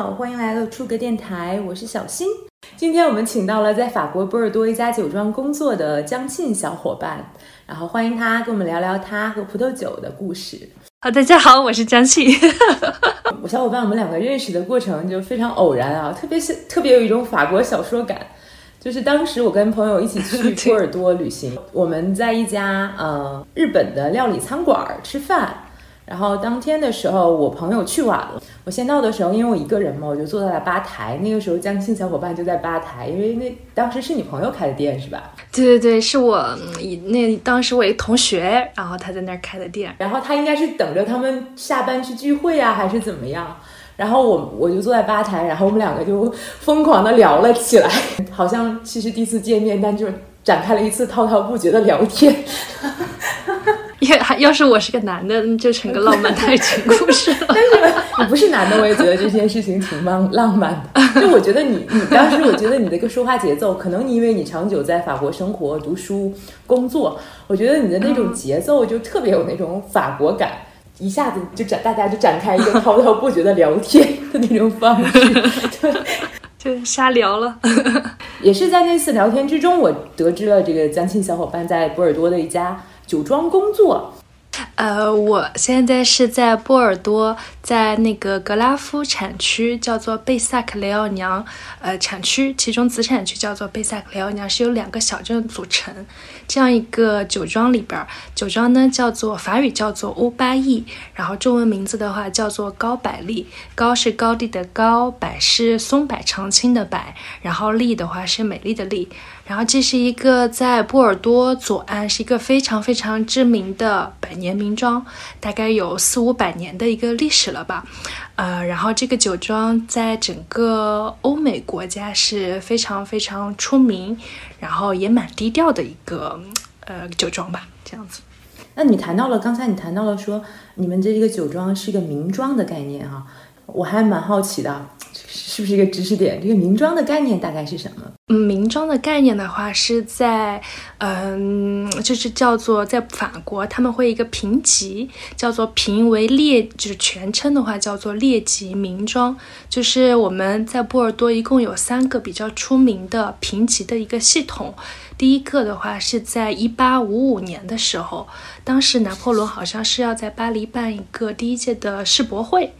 好，欢迎来到出格电台，我是小新。今天我们请到了在法国波尔多一家酒庄工作的江沁小伙伴，然后欢迎他跟我们聊聊他和葡萄酒的故事。好，大家好，我是江庆。我小伙伴，我们两个认识的过程就非常偶然啊，特别是特别有一种法国小说感。就是当时我跟朋友一起去 波尔多旅行，我们在一家呃日本的料理餐馆吃饭。然后当天的时候，我朋友去晚了。我先到的时候，因为我一个人嘛，我就坐在了吧台。那个时候，江青小伙伴就在吧台，因为那当时是你朋友开的店，是吧？对对对，是我那当时我一同学，然后他在那儿开的店。然后他应该是等着他们下班去聚会啊，还是怎么样？然后我我就坐在吧台，然后我们两个就疯狂的聊了起来，好像其实第一次见面，但就展开了一次滔滔不绝的聊天。要要是我是个男的，就成个浪漫爱情故事了。但是你不是男的，我也觉得这件事情挺浪浪漫的。就我觉得你你当时，我觉得你的个说话节奏，可能因为你长久在法国生活、读书、工作，我觉得你的那种节奏就特别有那种法国感，一下子就展大家就展开一个滔滔不绝的聊天的那种方式，就瞎聊了。也是在那次聊天之中，我得知了这个江青小伙伴在波尔多的一家。酒庄工作，呃，我现在是在波尔多，在那个格拉夫产区，叫做贝萨克雷奥娘，呃，产区其中子产区叫做贝萨克雷奥娘，是由两个小镇组成。这样一个酒庄里边，酒庄呢叫做法语叫做欧巴意，然后中文名字的话叫做高百利，高是高地的高，柏是松柏常青的柏，然后丽的话是美丽的丽。然后这是一个在波尔多左岸，是一个非常非常知名的百年名庄，大概有四五百年的一个历史了吧。呃，然后这个酒庄在整个欧美国家是非常非常出名，然后也蛮低调的一个呃酒庄吧，这样子。那你谈到了刚才你谈到了说你们这一个酒庄是一个名庄的概念哈，我还蛮好奇的。是不是一个知识点？这个名庄的概念大概是什么？嗯，名庄的概念的话，是在，嗯，就是叫做在法国，他们会一个评级，叫做评为列，就是全称的话叫做列级名庄。就是我们在波尔多一共有三个比较出名的评级的一个系统。第一个的话是在一八五五年的时候，当时拿破仑好像是要在巴黎办一个第一届的世博会。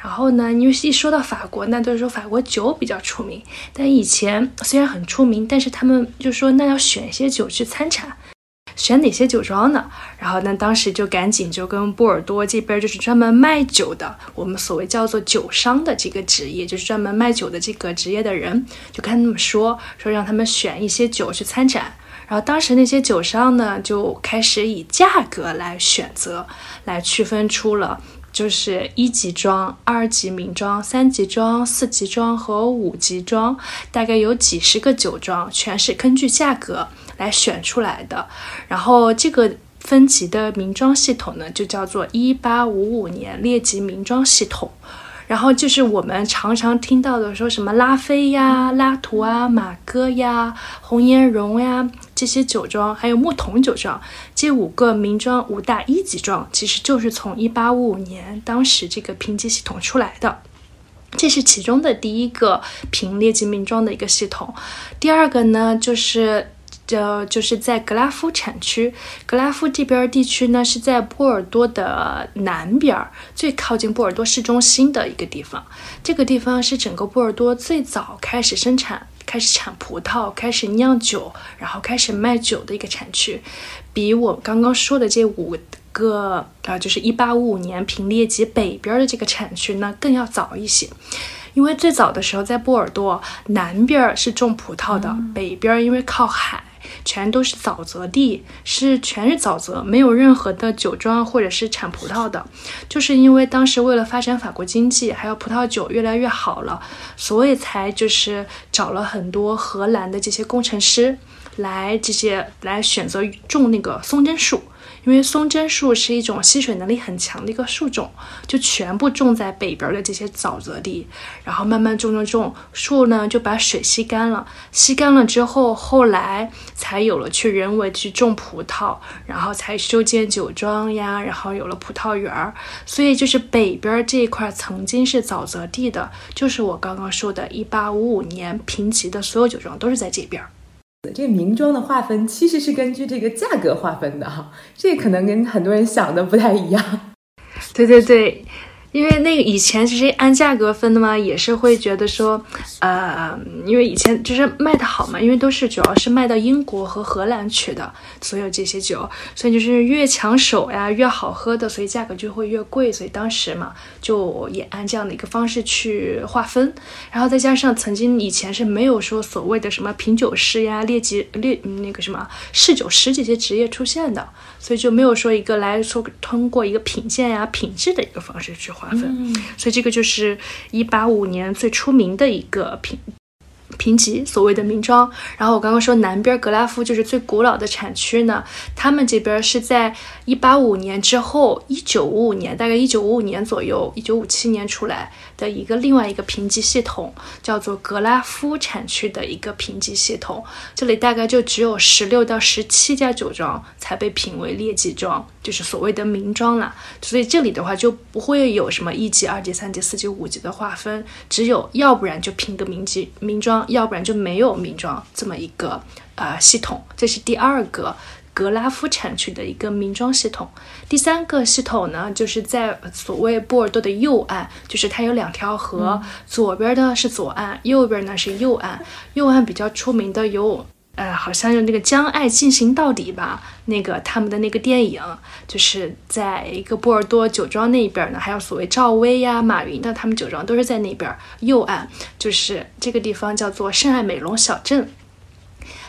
然后呢，因为一说到法国，那都是说法国酒比较出名。但以前虽然很出名，但是他们就说那要选一些酒去参产，选哪些酒庄呢？然后呢，当时就赶紧就跟波尔多这边就是专门卖酒的，我们所谓叫做酒商的这个职业，就是专门卖酒的这个职业的人，就跟他们说说让他们选一些酒去参展。然后当时那些酒商呢，就开始以价格来选择，来区分出了。就是一级庄、二级名庄、三级庄、四级庄和五级庄，大概有几十个酒庄，全是根据价格来选出来的。然后这个分级的名庄系统呢，就叫做一八五五年列级名庄系统。然后就是我们常常听到的，说什么拉菲呀、拉图啊、马哥呀、红颜绒呀这些酒庄，还有木桶酒庄，这五个名庄五大一级庄，其实就是从一八五五年当时这个评级系统出来的。这是其中的第一个评列级名庄的一个系统。第二个呢，就是。就就是在格拉夫产区，格拉夫这边地区呢，是在波尔多的南边，最靠近波尔多市中心的一个地方。这个地方是整个波尔多最早开始生产、开始产葡萄、开始酿酒，然后开始卖酒的一个产区，比我刚刚说的这五个啊，就是一八五五年平列级北边的这个产区呢，更要早一些。因为最早的时候在波尔多南边是种葡萄的，北边因为靠海。全都是沼泽地，是全是沼泽，没有任何的酒庄或者是产葡萄的。就是因为当时为了发展法国经济，还有葡萄酒越来越好了，所以才就是找了很多荷兰的这些工程师来这些来选择种那个松针树。因为松针树是一种吸水能力很强的一个树种，就全部种在北边的这些沼泽地，然后慢慢种种种树呢，就把水吸干了。吸干了之后，后来才有了去人为去种葡萄，然后才修建酒庄呀，然后有了葡萄园儿。所以就是北边这一块曾经是沼泽地的，就是我刚刚说的，一八五五年评级的所有酒庄都是在这边。这个名庄的划分其实是根据这个价格划分的哈，这可能跟很多人想的不太一样。对对对。因为那个以前其实按价格分的嘛，也是会觉得说，呃，因为以前就是卖的好嘛，因为都是主要是卖到英国和荷兰去的，所有这些酒，所以就是越抢手呀，越好喝的，所以价格就会越贵，所以当时嘛，就也按这样的一个方式去划分，然后再加上曾经以前是没有说所谓的什么品酒师呀、列级列那个什么侍酒师这些职业出现的，所以就没有说一个来说通过一个品鉴呀、品质的一个方式去。划分，所以这个就是一八五年最出名的一个评评级，所谓的名庄。然后我刚刚说南边格拉夫就是最古老的产区呢，他们这边是在一八五年之后，一九五五年，大概一九五五年左右，一九五七年出来。的一个另外一个评级系统叫做格拉夫产区的一个评级系统，这里大概就只有十六到十七家酒庄才被评为列级庄，就是所谓的名庄了。所以这里的话就不会有什么一级、二级、三级、四级、五级的划分，只有要不然就评个名级名庄，要不然就没有名庄这么一个呃系统。这是第二个。格拉夫产区的一个名庄系统，第三个系统呢，就是在所谓波尔多的右岸，就是它有两条河，左边呢是左岸，右边呢是右岸。右岸比较出名的有，呃，好像有那个《将爱进行到底》吧，那个他们的那个电影，就是在一个波尔多酒庄那边呢，还有所谓赵薇呀、马云的他们酒庄都是在那边。右岸就是这个地方叫做圣爱美隆小镇。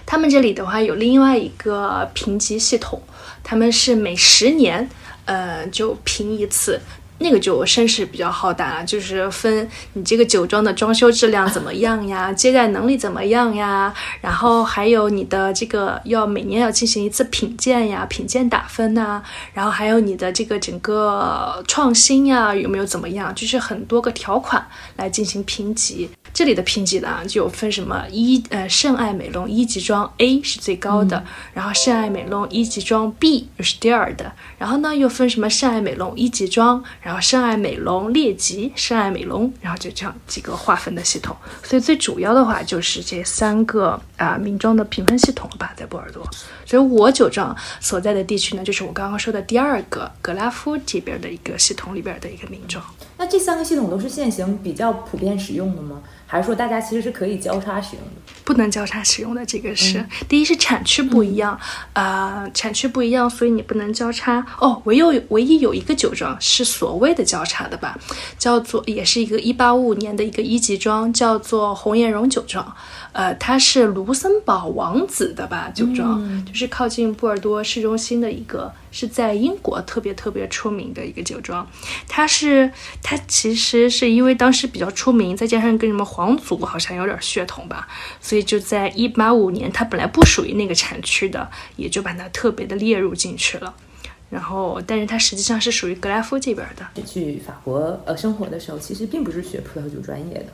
他们这里的话有另外一个评级系统，他们是每十年，呃，就评一次，那个就声势比较浩大了，就是分你这个酒庄的装修质量怎么样呀，接待能力怎么样呀，然后还有你的这个要每年要进行一次品鉴呀，品鉴打分呐，然后还有你的这个整个创新呀有没有怎么样，就是很多个条款来进行评级。这里的评级呢，就分什么一呃圣爱美隆一级庄 A 是最高的，然后圣爱美隆一级庄 B 又是第二的，然后呢又分什么圣爱美隆一级庄，然后圣爱美隆列级，圣爱美隆，然后就这样几个划分的系统。所以最主要的话就是这三个啊名庄的评分系统了吧，在波尔多。所以我酒庄所在的地区呢，就是我刚刚说的第二个格拉夫这边的一个系统里边的一个名庄。那这三个系统都是现行比较普遍使用的吗？还是说大家其实是可以交叉使用的？不能交叉使用的，这个是第一是产区不一样，呃，产区不一样，所以你不能交叉。哦，唯有唯一有一个酒庄是所谓的交叉的吧，叫做也是一个一八五五年的一个一级庄，叫做红颜绒酒庄。呃，它是卢森堡王子的吧酒庄，就是靠近波尔多市中心的一个，是在英国特别特别出名的一个酒庄。它是它其实是因为当时比较出名，再加上跟什么王族好像有点血统吧，所以就在一八五年，它本来不属于那个产区的，也就把它特别的列入进去了。然后，但是它实际上是属于格拉夫这边的。去法国呃生活的时候，其实并不是学葡萄酒专业的。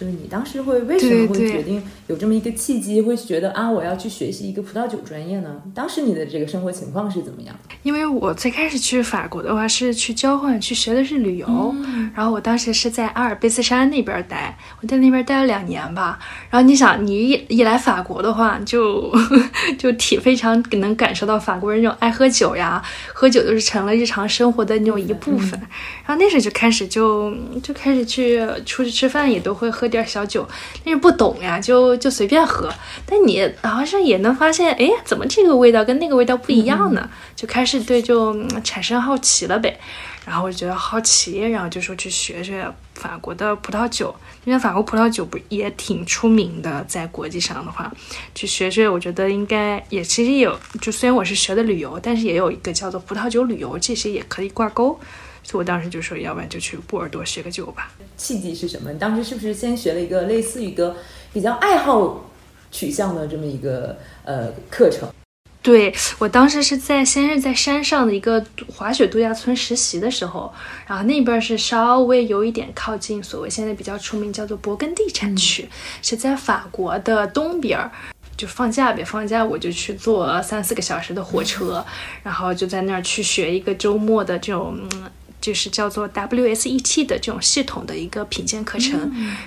就是你当时会为什么会决定有这么一个契机，会觉得啊，我要去学习一个葡萄酒专业呢？当时你的这个生活情况是怎么样？因为我最开始去法国的话是去交换，去学的是旅游，然后我当时是在阿尔卑斯山那边待，我在那边待了两年吧。然后你想，你一一来法国的话，就 就体非常能感受到法国人那种爱喝酒呀，喝酒就是成了日常生活的那种一部分。然后那时候就开始就就开始去出去吃饭，也都会喝。点小酒，但是不懂呀，就就随便喝。但你好像也能发现，哎，怎么这个味道跟那个味道不一样呢？就开始对就产生好奇了呗。然后我就觉得好奇，然后就说去学学法国的葡萄酒，因为法国葡萄酒不也挺出名的，在国际上的话，去学学，我觉得应该也其实有。就虽然我是学的旅游，但是也有一个叫做葡萄酒旅游，这些也可以挂钩。所以我当时就说，要不然就去波尔多学个酒吧。契机是什么？你当时是不是先学了一个类似于一个比较爱好取向的这么一个呃课程？对我当时是在先是在山上的一个滑雪度假村实习的时候，然后那边是稍微有一点靠近所谓现在比较出名叫做勃艮第产区，是在法国的东边儿。就放假呗，放假我就去坐三四个小时的火车，然后就在那儿去学一个周末的这种。就是叫做 WSET 的这种系统的一个品鉴课程，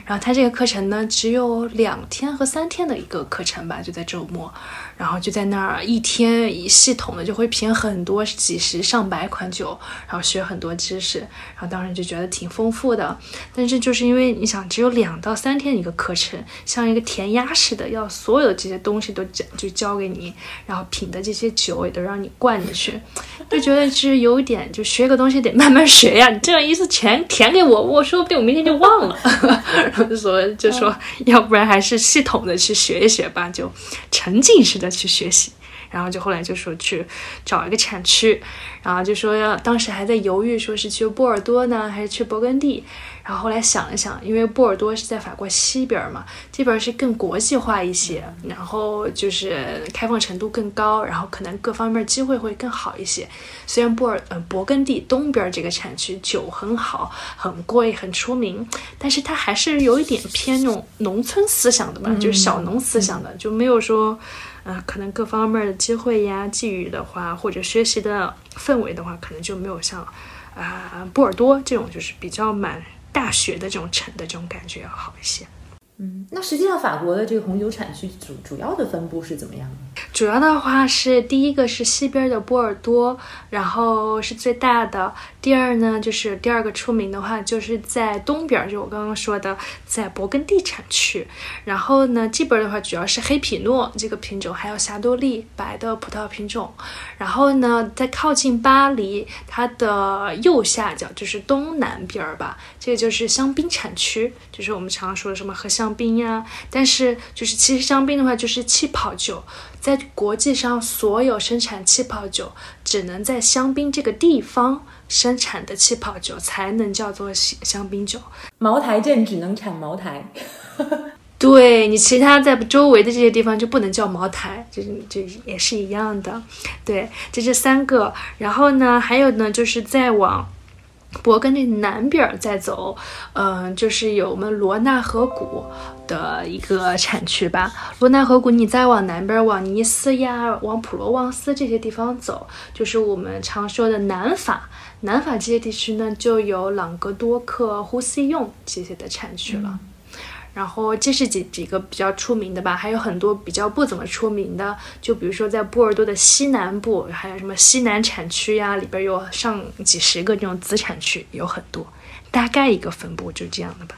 然后它这个课程呢只有两天和三天的一个课程吧，就在周末，然后就在那儿一天一系统的就会品很多几十上百款酒，然后学很多知识，然后当时就觉得挺丰富的。但是就是因为你想只有两到三天一个课程，像一个填鸭似的，要所有的这些东西都教就教给你，然后品的这些酒也都让你灌进去，就觉得是有点就学个东西得慢慢。学呀！你这样一次全填给我，我说不定我明天就忘了。然后就说就说，要不然还是系统的去学一学吧，就沉浸式的去学习。然后就后来就说去找一个产区，然后就说要当时还在犹豫，说是去波尔多呢，还是去勃艮第。然后后来想了想，因为波尔多是在法国西边嘛，这边是更国际化一些，然后就是开放程度更高，然后可能各方面机会会更好一些。虽然波尔呃勃艮第东边这个产区酒很好，很贵，很出名，但是它还是有一点偏那种农村思想的吧，就是小农思想的，就没有说，啊，可能各方面的机会呀、际遇的话，或者学习的氛围的话，可能就没有像啊波尔多这种就是比较满。大学的这种城的这种感觉要好一些。嗯，那实际上法国的这个红酒产区主主要的分布是怎么样的？主要的话是第一个是西边的波尔多，然后是最大的。第二呢，就是第二个出名的话，就是在东边，就我刚刚说的，在勃艮第产区。然后呢，这边的话主要是黑皮诺这个品种，还有霞多丽白的葡萄品种。然后呢，在靠近巴黎，它的右下角就是东南边儿吧，这个就是香槟产区，就是我们常说的什么和香。香槟呀，但是就是其实香槟的话就是气泡酒，在国际上所有生产气泡酒，只能在香槟这个地方生产的气泡酒才能叫做香香槟酒。茅台镇只能产茅台，对你其他在周围的这些地方就不能叫茅台，这这也是一样的。对，这是三个，然后呢，还有呢，就是再往。勃艮第南边儿再走，嗯，就是有我们罗纳河谷的一个产区吧。罗纳河谷，你再往南边儿，往尼斯呀，往普罗旺斯这些地方走，就是我们常说的南法。南法这些地区呢，就有朗格多克、呼西用这些的产区了。然后这是几几个比较出名的吧，还有很多比较不怎么出名的，就比如说在波尔多的西南部，还有什么西南产区呀，里边有上几十个这种子产区，有很多，大概一个分布就这样的吧。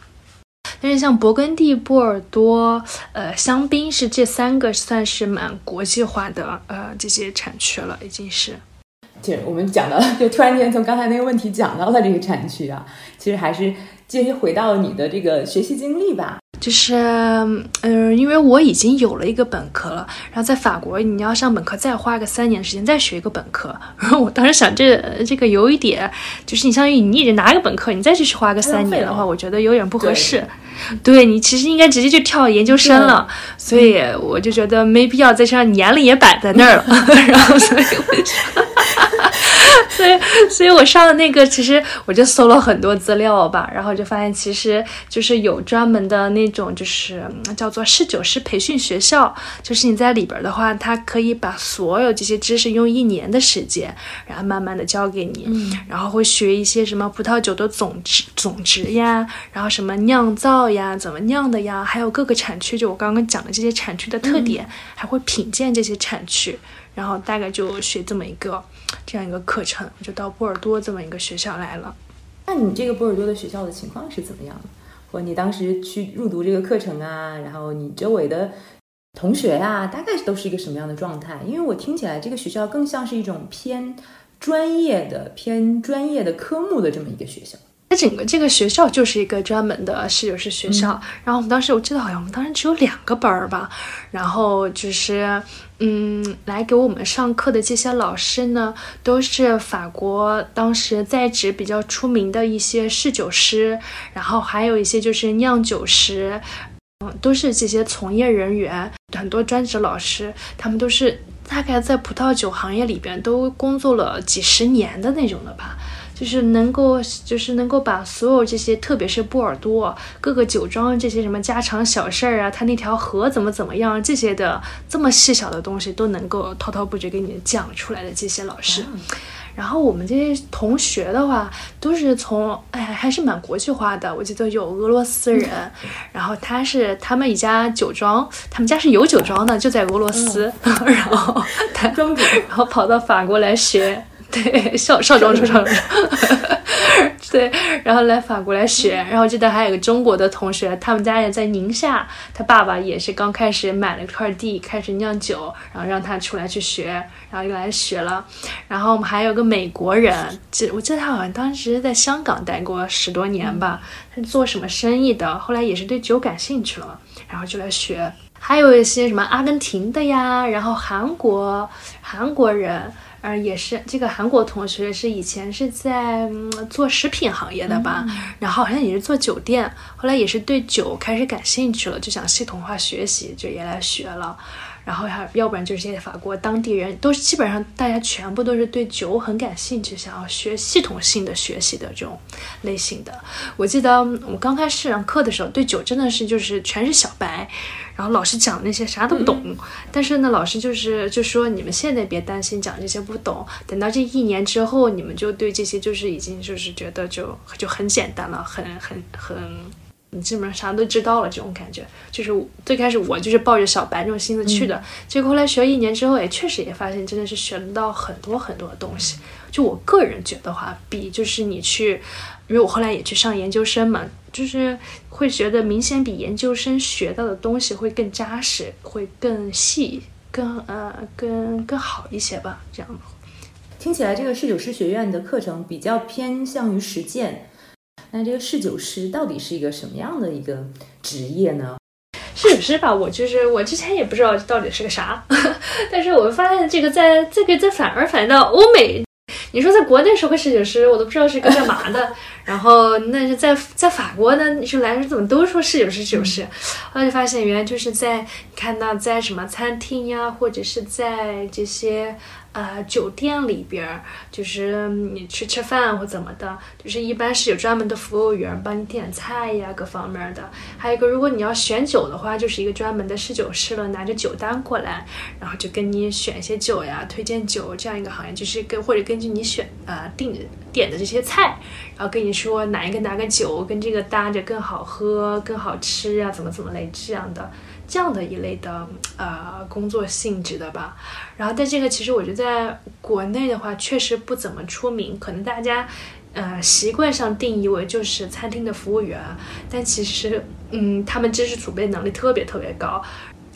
但是像勃艮第、波尔多、呃香槟是这三个算是蛮国际化的呃这些产区了，已经是。就我们讲到，就突然间从刚才那个问题讲到了这个产区啊，其实还是继续回到你的这个学习经历吧。就是，嗯，因为我已经有了一个本科了，然后在法国，你要上本科再花个三年时间再学一个本科，然后我当时想，这这个有一点，就是你相当于你已经拿一个本科，你再继续花个三年的话，我觉得有点不合适。对你其实应该直接就跳研究生了，所以我就觉得没必要再上，年龄也摆在那儿了，然后所以我就。所以，所以我上的那个，其实我就搜了很多资料吧，然后就发现，其实就是有专门的那种，就是叫做侍酒师培训学校，就是你在里边的话，他可以把所有这些知识用一年的时间，然后慢慢的教给你，然后会学一些什么葡萄酒的总值、总值呀，然后什么酿造呀，怎么酿的呀，还有各个产区，就我刚刚讲的这些产区的特点，还会品鉴这些产区。然后大概就学这么一个这样一个课程，就到波尔多这么一个学校来了。那你这个波尔多的学校的情况是怎么样的？或你当时去入读这个课程啊，然后你周围的同学呀，大概都是一个什么样的状态？因为我听起来这个学校更像是一种偏专业的、偏专业的科目的这么一个学校。它整个这个学校就是一个专门的侍酒师学校。然后我们当时我记得好像我们当时只有两个班儿吧。然后就是，嗯，来给我们上课的这些老师呢，都是法国当时在职比较出名的一些侍酒师，然后还有一些就是酿酒师，嗯，都是这些从业人员。很多专职老师，他们都是大概在葡萄酒行业里边都工作了几十年的那种的吧。就是能够就是能够把所有这些，特别是波尔多各个酒庄这些什么家常小事儿啊，他那条河怎么怎么样这些的这么细小的东西都能够滔滔不绝给你讲出来的这些老师。然后我们这些同学的话，都是从哎还是蛮国际化的。我记得有俄罗斯人，然后他是他们一家酒庄，他们家是有酒庄的，就在俄罗斯，然后他然后跑到法国来学，对少少庄主少庄主，对，然后来法国来学。然后记得还有个中国的同学，他们家也在宁夏，他爸爸也是刚开始买了一块地，开始酿酒，然后让他出来去学，然后就来学了。然后我们还有个美国人，记我记得他好像当时在香港待过十多年吧，他是做什么生意的，后来也是对酒感兴趣了，然后就来学。还有一些什么阿根廷的呀，然后韩国韩国人。呃，也是这个韩国同学是以前是在做食品行业的吧，然后好像也是做酒店，后来也是对酒开始感兴趣了，就想系统化学习，就也来学了。然后还要不然就是现在法国当地人，都是基本上大家全部都是对酒很感兴趣，想要学系统性的学习的这种类型的。我记得我刚开始上课的时候，对酒真的是就是全是小白。然后老师讲那些啥都不懂，但是呢，老师就是就说你们现在别担心讲这些不懂，等到这一年之后，你们就对这些就是已经就是觉得就就很简单了，很很很，你基本上啥都知道了这种感觉。就是最开始我就是抱着小白这种心思去的，结果后来学了一年之后，也确实也发现真的是学得到很多很多的东西。就我个人觉得话，比就是你去，因为我后来也去上研究生嘛，就是会觉得明显比研究生学到的东西会更扎实，会更细，更呃更更好一些吧。这样听起来，这个侍酒师学院的课程比较偏向于实践。那这个侍酒师到底是一个什么样的一个职业呢？侍酒师吧，我就是我之前也不知道到底是个啥，但是我发现这个在这个在反而反映到欧美。你说在国内说个侍酒师，我都不知道是个干嘛的。然后那是在在法国呢，你说来人怎么都说是酒师侍酒师？后来就发现原来就是在看到在什么餐厅呀，或者是在这些。呃，酒店里边儿就是你去吃饭或怎么的，就是一般是有专门的服务员帮你点菜呀，各方面的。还有一个，如果你要选酒的话，就是一个专门的侍酒师了，拿着酒单过来，然后就跟你选一些酒呀，推荐酒这样一个行业，就是跟或者根据你选呃定点的这些菜，然后跟你说哪一个哪个酒跟这个搭着更好喝、更好吃啊，怎么怎么类这样的。这样的一类的呃工作性质的吧，然后但这个其实我觉得在国内的话确实不怎么出名，可能大家呃习惯上定义为就是餐厅的服务员，但其实嗯他们知识储备能力特别特别高。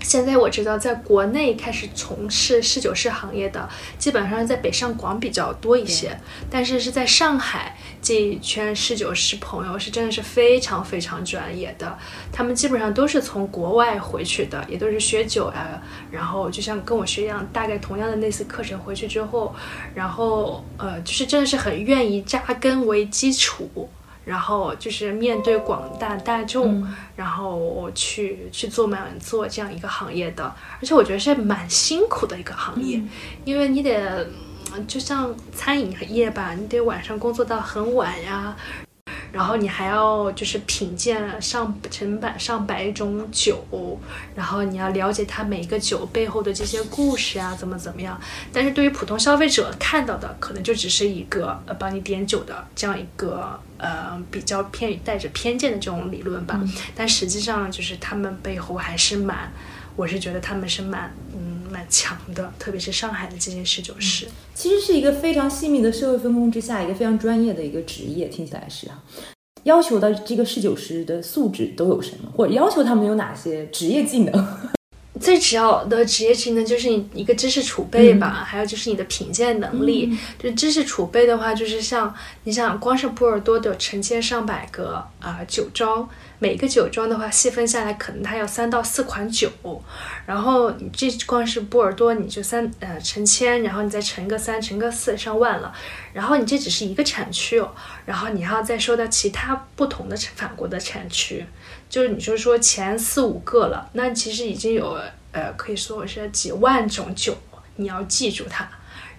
现在我知道，在国内开始从事侍酒师行业的，基本上在北上广比较多一些。但是是在上海这一圈侍酒师朋友是真的是非常非常专业的，他们基本上都是从国外回去的，也都是学酒呀。然后就像跟我学一样，大概同样的类似课程回去之后，然后呃，就是真的是很愿意扎根为基础。然后就是面对广大大众，然后去去做满做这样一个行业的，而且我觉得是蛮辛苦的一个行业，因为你得就像餐饮业吧，你得晚上工作到很晚呀。然后你还要就是品鉴上成百上百种酒，然后你要了解它每一个酒背后的这些故事啊，怎么怎么样。但是对于普通消费者看到的，可能就只是一个呃帮你点酒的这样一个呃比较偏带着偏见的这种理论吧。但实际上就是他们背后还是蛮，我是觉得他们是蛮嗯。蛮强的，特别是上海的这些侍酒师，其实是一个非常细密的社会分工之下，一个非常专业的一个职业，听起来是啊。要求的这个侍酒师的素质都有什么，或者要求他们有哪些职业技能？最主要的职业技能就是你一个知识储备吧，还有就是你的品鉴能力。就知识储备的话，就是像你想，光是波尔多的成千上百个啊酒庄。每个酒庄的话，细分下来可能它要三到四款酒，然后你这光是波尔多你就三呃成千，然后你再乘个三乘个四上万了，然后你这只是一个产区哦，然后你还要再说到其他不同的法国的产区，就是你就说前四五个了，那其实已经有呃可以说是几万种酒，你要记住它。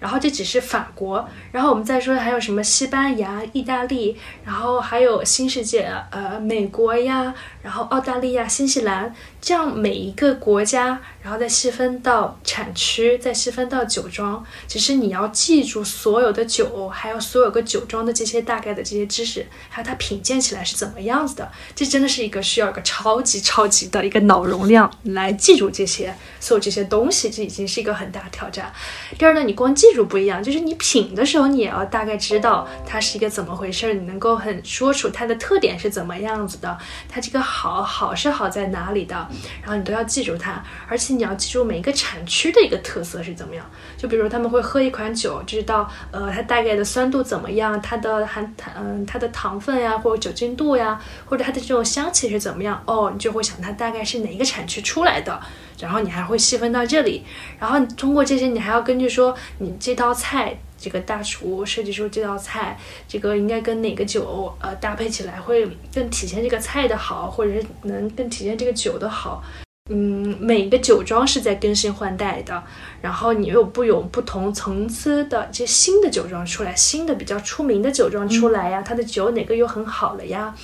然后这只是法国，然后我们再说还有什么西班牙、意大利，然后还有新世界，呃，美国呀，然后澳大利亚、新西兰，这样每一个国家，然后再细分到产区，再细分到酒庄。其实你要记住所有的酒，还有所有个酒庄的这些大概的这些知识，还有它品鉴起来是怎么样子的。这真的是一个需要一个超级超级的一个脑容量来记住这些所有这些东西，这已经是一个很大挑战。第二呢，你光。记住不一样，就是你品的时候，你也要大概知道它是一个怎么回事，你能够很说出它的特点是怎么样子的，它这个好好是好在哪里的，然后你都要记住它，而且你要记住每一个产区的一个特色是怎么样。就比如他们会喝一款酒，知道呃它大概的酸度怎么样，它的含糖嗯它的糖分呀，或者酒精度呀，或者它的这种香气是怎么样，哦，你就会想它大概是哪一个产区出来的。然后你还会细分到这里，然后通过这些，你还要根据说你这道菜，这个大厨设计出这道菜，这个应该跟哪个酒呃搭配起来会更体现这个菜的好，或者是能更体现这个酒的好。嗯，每个酒庄是在更新换代的，然后你又不有不同层次的这新的酒庄出来，新的比较出名的酒庄出来呀，它的酒哪个又很好了呀？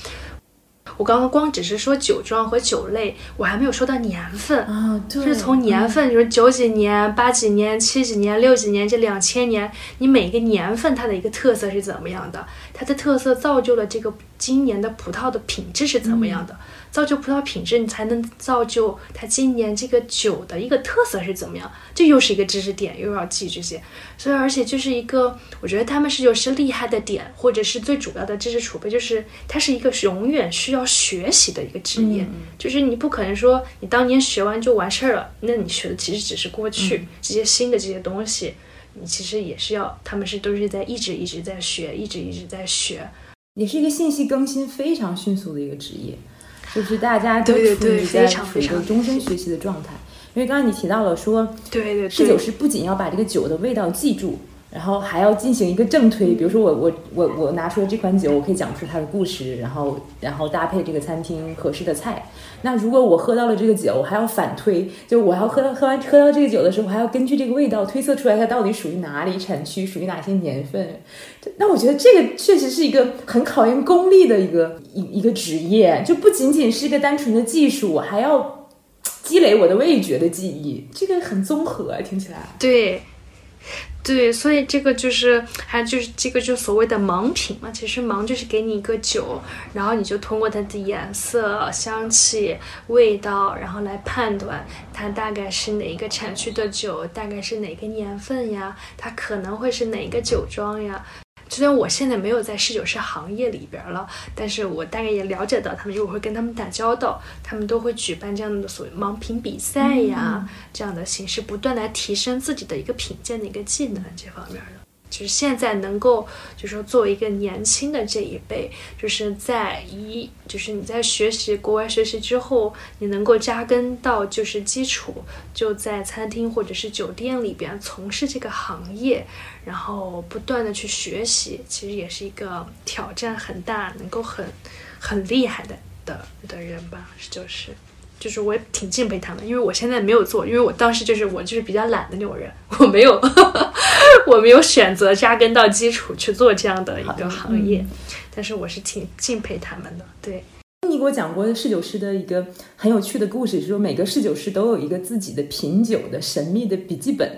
我刚刚光只是说酒庄和酒类，我还没有说到年份啊，就是从年份，就是九几年、八几年、七几年、六几年这两千年，你每个年份它的一个特色是怎么样的？它的特色造就了这个今年的葡萄的品质是怎么样的？造就葡萄品质，你才能造就它今年这个酒的一个特色是怎么样？这又是一个知识点，又要记这些，所以而且就是一个，我觉得他们是有些厉害的点，或者是最主要的知识储备，就是它是一个永远需要学习的一个职业，就是你不可能说你当年学完就完事儿了，那你学的其实只是过去这些新的这些东西，你其实也是要，他们是都是在一直一直在学，一直一直在学，也是一个信息更新非常迅速的一个职业。就是大家都处于在处于一个终身学习的状态，因为刚刚你提到了说，对对，侍酒师不仅要把这个酒的味道记住。然后还要进行一个正推，比如说我我我我拿出了这款酒，我可以讲出它的故事，然后然后搭配这个餐厅合适的菜。那如果我喝到了这个酒，我还要反推，就我要喝到喝完喝到这个酒的时候，我还要根据这个味道推测出来它到底属于哪里产区，属于哪些年份。那我觉得这个确实是一个很考验功力的一个一一个职业，就不仅仅是一个单纯的技术，还要积累我的味觉的记忆，这个很综合，听起来。对。对，所以这个就是，还就是这个就所谓的盲品嘛。其实盲就是给你一个酒，然后你就通过它的颜色、香气、味道，然后来判断它大概是哪一个产区的酒，大概是哪个年份呀，它可能会是哪个酒庄呀。虽然我现在没有在侍酒师行业里边了，但是我大概也了解到，他们因为我会跟他们打交道，他们都会举办这样的所谓盲品比赛呀，这样的形式，不断来提升自己的一个品鉴的一个技能这方面的。就是现在能够，就是说作为一个年轻的这一辈，就是在一，就是你在学习国外学习之后，你能够扎根到就是基础，就在餐厅或者是酒店里边从事这个行业，然后不断的去学习，其实也是一个挑战很大，能够很很厉害的的的人吧，就是。就是我也挺敬佩他们，因为我现在没有做，因为我当时就是我就是比较懒的那种人，我没有，我没有选择扎根到基础去做这样的一个行业，但是我是挺敬佩他们的。对，你给我讲过侍酒师的一个很有趣的故事，是说每个侍酒师都有一个自己的品酒的神秘的笔记本，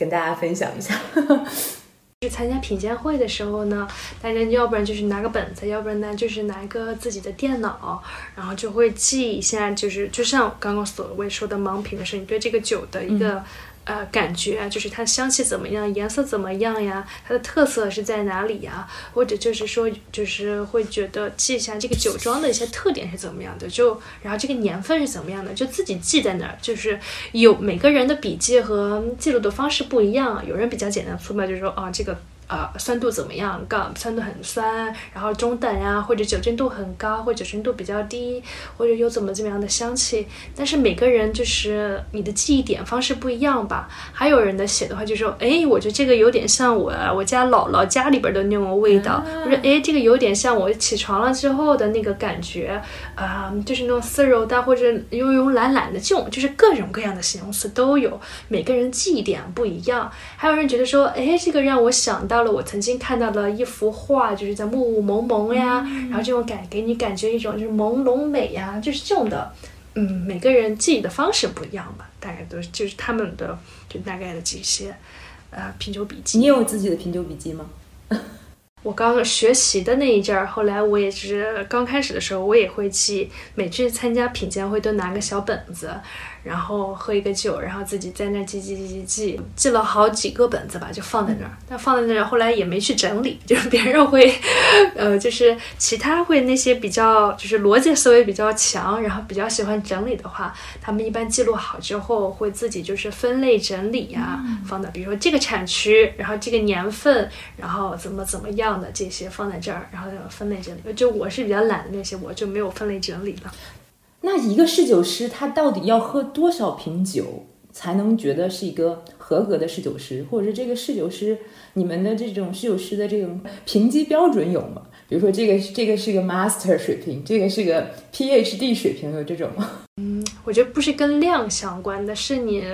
跟大家分享一下。去参加品鉴会的时候呢，大家要不然就是拿个本子，要不然呢就是拿一个自己的电脑，然后就会记一下，就是就像刚刚所谓说的盲品的时候，你对这个酒的一个。呃，感觉就是它香气怎么样，颜色怎么样呀？它的特色是在哪里呀？或者就是说，就是会觉得记一下这个酒庄的一些特点是怎么样的，就然后这个年份是怎么样的，就自己记在那儿。就是有每个人的笔记和记录的方式不一样，有人比较简单粗暴，就是说啊，这个呃酸度怎么样，高酸度很酸，然后中等呀，或者酒精度很高，或者酒精度比较低，或者有怎么怎么样的香气。但是每个人就是你的记忆点方式不一样吧。还有人的写的话就说，哎，我觉得这个有点像我我家姥姥家里边的那种味道，我说哎，这个有点像我起床了之后的那个感觉，啊，就是那种丝柔的或者慵慵懒懒的这种，就是各种各样的形容词都有。每个人记忆点不一样。还有人觉得说，哎，这个让我想到了我曾经看到的一幅画，就是在雾雾蒙蒙呀，然后这种感给你感觉一种就是朦胧美呀，就是这种的。嗯，每个人记忆的方式不一样吧，大概都是就是他们的就大概的这些，呃，品酒笔记。你有自己的品酒笔记吗？我刚学习的那一阵儿，后来我也是刚开始的时候，我也会记，每次参加品鉴会都拿个小本子。然后喝一个酒，然后自己在那记记记记记，记了好几个本子吧，就放在那儿。但放在那儿，后来也没去整理。就是别人会，呃，就是其他会那些比较就是逻辑思维比较强，然后比较喜欢整理的话，他们一般记录好之后会自己就是分类整理呀，放在比如说这个产区，然后这个年份，然后怎么怎么样的这些放在这儿，然后分类整理。就我是比较懒的那些，我就没有分类整理了。那一个侍酒师他到底要喝多少瓶酒才能觉得是一个合格的侍酒师，或者是这个侍酒师你们的这种侍酒师的这种评级标准有吗？比如说这个 这个是个 master 水平，这个是个 PhD 水平，有这种吗？嗯，我觉得不是跟量相关的，是你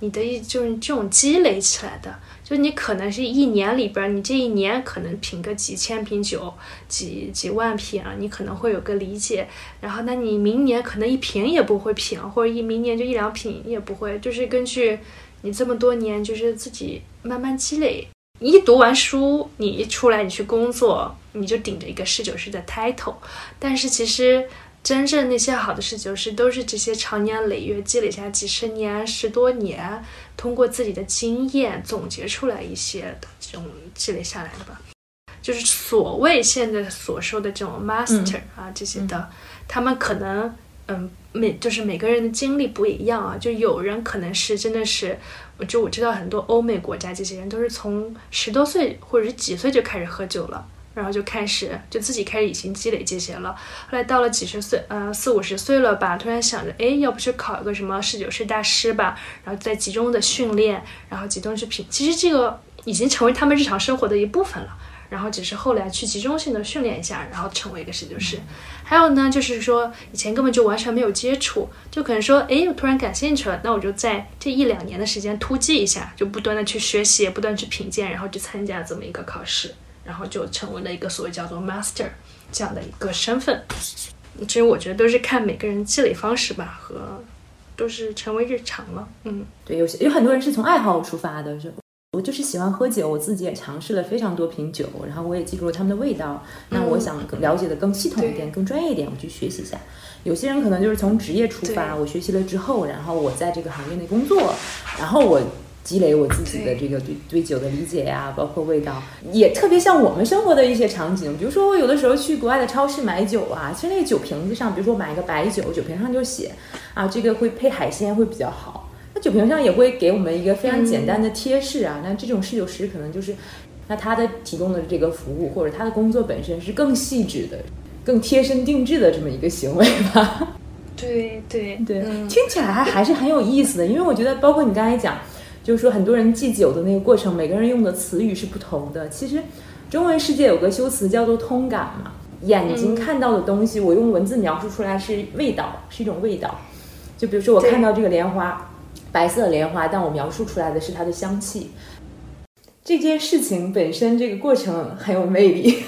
你的一就是这种积累起来的。就你可能是一年里边，你这一年可能品个几千瓶酒，几几万瓶啊，你可能会有个理解。然后，那你明年可能一瓶也不会品，或者一明年就一两瓶也不会，就是根据你这么多年就是自己慢慢积累。你一读完书，你一出来你去工作，你就顶着一个侍酒师的 title，但是其实。真正那些好的侍酒师，都是这些长年累月积累下几十年、十多年，通过自己的经验总结出来一些的这种积累下来的吧。就是所谓现在所说的这种 master 啊这些的，他们可能嗯每就是每个人的经历不一样啊。就有人可能是真的是，就我知道很多欧美国家这些人都是从十多岁或者是几岁就开始喝酒了。然后就开始就自己开始已经积累这些了。后来到了几十岁，呃，四五十岁了吧，突然想着，哎，要不去考一个什么侍酒师大师吧？然后再集中的训练，然后集中去品。其实这个已经成为他们日常生活的一部分了。然后只是后来去集中性的训练一下，然后成为一个侍酒师。还有呢，就是说以前根本就完全没有接触，就可能说，哎，我突然感兴趣了，那我就在这一两年的时间突击一下，就不断的去学习，不断去品鉴，然后去参加这么一个考试。然后就成为了一个所谓叫做 master 这样的一个身份。其实我觉得都是看每个人积累方式吧，和都是成为日常了。嗯，对，有些有很多人是从爱好出发的，就我就是喜欢喝酒，我自己也尝试了非常多瓶酒，然后我也记住了他们的味道。那我想了解的更系统一点、更专业一点，我去学习一下。有些人可能就是从职业出发，我学习了之后，然后我在这个行业内工作，然后我。积累我自己的这个对对酒的理解呀，包括味道，也特别像我们生活的一些场景。比如说，我有的时候去国外的超市买酒啊，其实那个酒瓶子上，比如说买一个白酒，酒瓶上就写啊，这个会配海鲜会比较好。那酒瓶上也会给我们一个非常简单的贴士啊。那这种侍酒师可能就是，那他的提供的这个服务或者他的工作本身是更细致的、更贴身定制的这么一个行为吧。对对对，听起来还还是很有意思的，因为我觉得，包括你刚才讲。就是说，很多人祭酒的那个过程，每个人用的词语是不同的。其实，中文世界有个修辞叫做通感嘛，眼睛看到的东西，我用文字描述出来是味道，是一种味道。就比如说，我看到这个莲花，白色的莲花，但我描述出来的是它的香气。这件事情本身，这个过程很有魅力，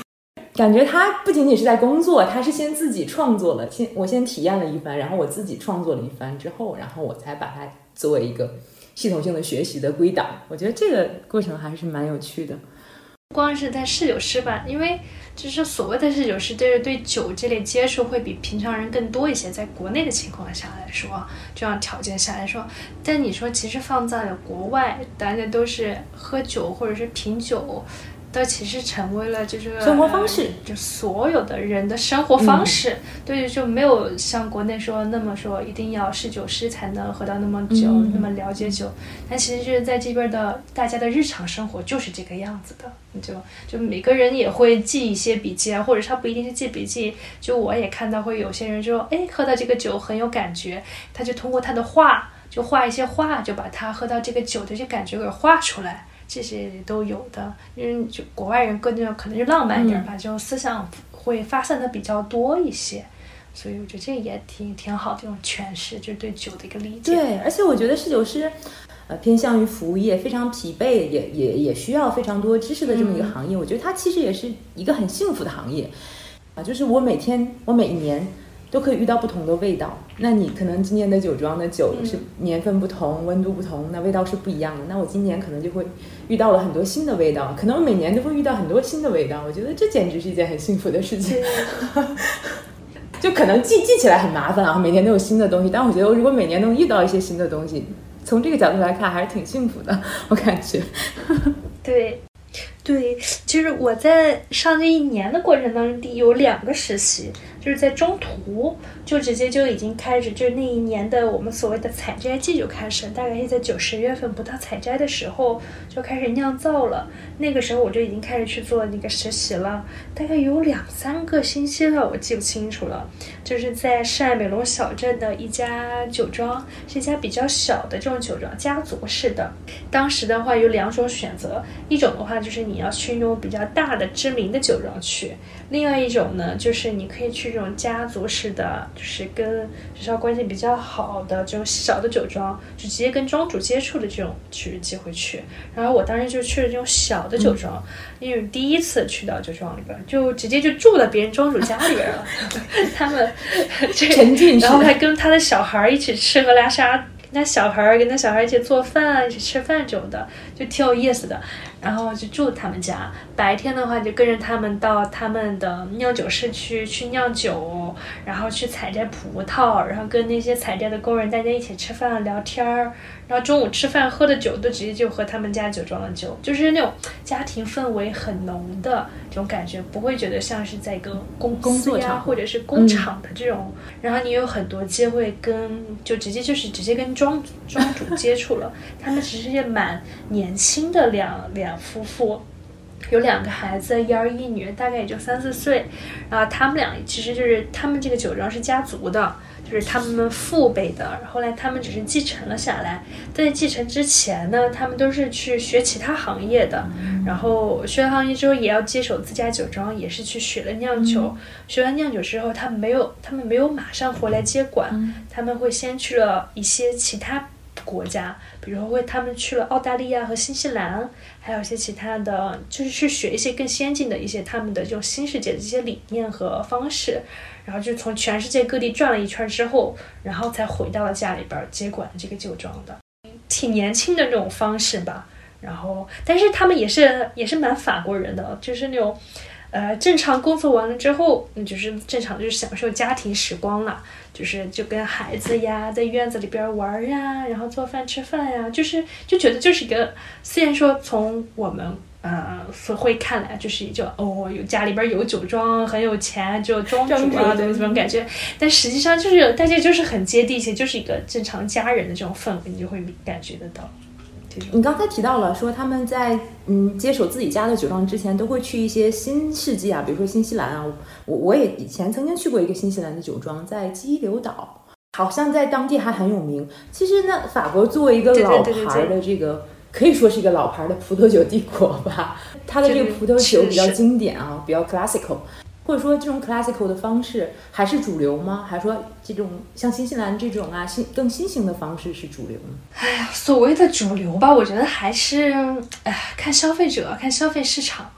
感觉他不仅仅是在工作，他是先自己创作了，先我先体验了一番，然后我自己创作了一番之后，然后我才把它作为一个。系统性的学习的归档，我觉得这个过程还是蛮有趣的。不光是在侍酒师吧，因为就是所谓的侍酒师，就是对酒这类接触会比平常人更多一些。在国内的情况下来说，这样条件下来说，但你说其实放在了国外，大家都是喝酒或者是品酒。的其实成为了就是生活方式，就所有的人的生活方式。对，就没有像国内说那么说一定要侍酒师才能喝到那么久，那么了解酒。但其实就是在这边的大家的日常生活就是这个样子的。就就每个人也会记一些笔记啊，或者他不一定是记笔记。就我也看到会有些人说，哎，喝到这个酒很有感觉，他就通过他的画，就画一些画，就把他喝到这个酒的这感觉给画出来。这些都有的，因为就国外人更加可能就浪漫一点吧，就思想会发散的比较多一些，所以我觉得这也挺挺好，这种诠释就是对酒的一个理解。对，而且我觉得侍酒师，呃，偏向于服务业，非常疲惫，也也也需要非常多知识的这么一个行业。我觉得它其实也是一个很幸福的行业，啊，就是我每天，我每一年。都可以遇到不同的味道，那你可能今年的酒庄的酒是年份不同、温度不同，那味道是不一样的。那我今年可能就会遇到了很多新的味道，可能每年都会遇到很多新的味道。我觉得这简直是一件很幸福的事情。就可能记记起来很麻烦啊，每年都有新的东西，但我觉得如果每年能遇到一些新的东西，从这个角度来看还是挺幸福的。我感觉，对。对，其实我在上这一年的过程当中，有两个实习，就是在中途就直接就已经开始，就是那一年的我们所谓的采摘季就开始，大概是在九十月份不到采摘的时候就开始酿造了。那个时候我就已经开始去做那个实习了，大概有两三个星期了，我记不清楚了。就是在上美隆小镇的一家酒庄，是一家比较小的这种酒庄，家族式的。当时的话有两种选择，一种的话就是。你要去那种比较大的知名的酒庄去，另外一种呢，就是你可以去这种家族式的，就是跟学校关系比较好的这种小的酒庄，就直接跟庄主接触的这种去机会去。然后我当时就去了这种小的酒庄，因为第一次去到酒庄里边，就直接就住在别人庄主家里边了。他们沉浸 然后还跟他的小孩一起吃喝拉撒，跟他小孩儿跟他小孩一起做饭，一起吃饭这种的，就挺有意思的。然后就住他们家，白天的话就跟着他们到他们的酿酒室去去酿酒，然后去采摘葡萄，然后跟那些采摘的工人大家一起吃饭聊天儿。然后中午吃饭喝的酒都直接就喝他们家酒庄的酒，就是那种家庭氛围很浓的这种感觉，不会觉得像是在一个公工作呀或者是工厂的这种。然后你有很多机会跟就直接就是直接跟庄庄主接触了，他们其实也蛮年轻的两两夫妇。有两个孩子，一儿一女，大概也就三四岁。然后他们俩其实就是他们这个酒庄是家族的，就是他们父辈的。后来他们只是继承了下来。在继承之前呢，他们都是去学其他行业的。然后学完行业之后，也要接手自家酒庄，也是去学了酿酒。学完酿酒之后，他们没有，他们没有马上回来接管，他们会先去了一些其他。国家，比如说会他们去了澳大利亚和新西兰，还有一些其他的，就是去学一些更先进的一些他们的这种新世界的这些理念和方式，然后就从全世界各地转了一圈之后，然后才回到了家里边接管这个酒庄的，挺年轻的那种方式吧。然后，但是他们也是也是蛮法国人的，就是那种。呃，正常工作完了之后，那就是正常就是享受家庭时光了，就是就跟孩子呀，在院子里边玩呀，然后做饭吃饭呀，就是就觉得就是一个，虽然说从我们呃社会看来就是就哦有家里边有酒庄很有钱就庄主啊的这种感觉，但实际上就是大家就是很接地气，就是一个正常家人的这种氛围，你就会感觉得到。你刚才提到了说他们在嗯接手自己家的酒庄之前，都会去一些新世纪啊，比如说新西兰啊。我我也以前曾经去过一个新西兰的酒庄，在基流岛，好像在当地还很有名。其实呢，法国作为一个老牌的这个，可以说是一个老牌的葡萄酒帝国吧，它的这个葡萄酒比较经典啊，比较 classical。或者说这种 classical 的方式还是主流吗？还是说这种像新西兰这种啊新更新型的方式是主流呢？哎呀，所谓的主流吧，我觉得还是哎看消费者，看消费市场。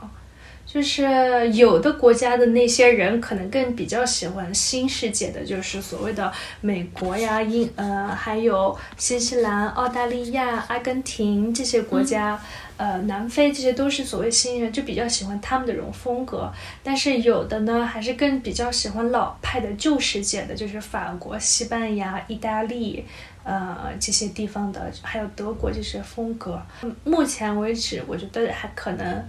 就是有的国家的那些人可能更比较喜欢新世界的，就是所谓的美国呀、英呃还有新西兰、澳大利亚、阿根廷这些国家。呃，南非这些都是所谓新人，就比较喜欢他们的这种风格。但是有的呢，还是更比较喜欢老派的旧世界的，就是法国、西班牙、意大利，呃，这些地方的，还有德国这些风格。目前为止，我觉得还可能。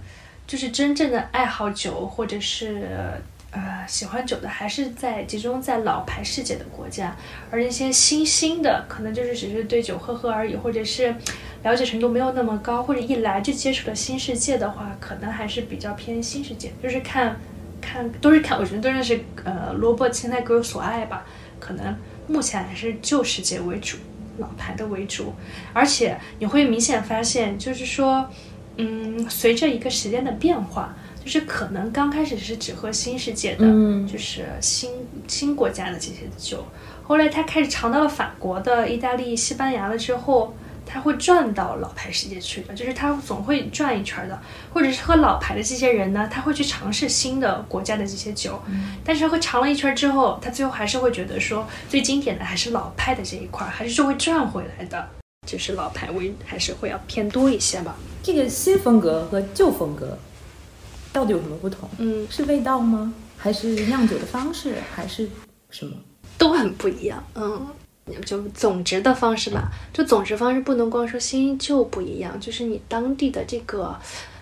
就是真正的爱好酒或者是呃喜欢酒的，还是在集中在老牌世界的国家，而那些新兴的，可能就是只是对酒喝喝而已，或者是了解程度没有那么高，或者一来就接触了新世界的话，可能还是比较偏新世界，就是看看都是看，我觉得都是呃萝卜青菜各有所爱吧，可能目前还是旧世界为主。老牌的为主，而且你会明显发现，就是说，嗯，随着一个时间的变化，就是可能刚开始是只喝新世界的，就是新新国家的这些酒，后来他开始尝到了法国的、意大利、西班牙了之后。他会转到老牌世界去的，就是他总会转一圈的，或者是喝老牌的这些人呢，他会去尝试新的国家的这些酒，但是会尝了一圈之后，他最后还是会觉得说最经典的还是老派的这一块，还是就会转回来的，就是老牌味还是会要偏多一些吧。这个新风格和旧风格到底有什么不同？嗯，是味道吗？还是酿酒的方式？还是什么？都很不一样。嗯。就总植的方式吧，就总植方式不能光说新旧不一样，就是你当地的这个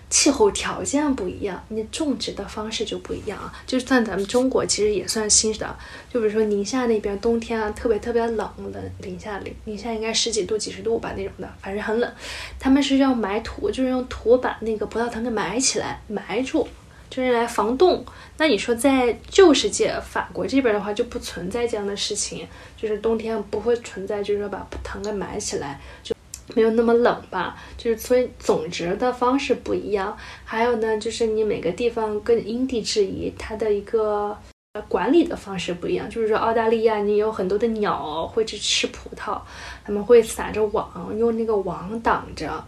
气候条件不一样，你种植的方式就不一样啊。就算咱们中国其实也算新的，就比如说宁夏那边冬天啊特别特别冷的，零下零零下应该十几度几十度吧那种的，反正很冷。他们是要埋土，就是用土把那个葡萄藤给埋起来，埋住。就是来防冻。那你说在旧世界法国这边的话，就不存在这样的事情，就是冬天不会存在，就是说把藤给埋起来，就没有那么冷吧。就是所以种植的方式不一样。还有呢，就是你每个地方跟因地制宜，它的一个呃管理的方式不一样。就是说澳大利亚，你有很多的鸟会去吃葡萄，他们会撒着网，用那个网挡着。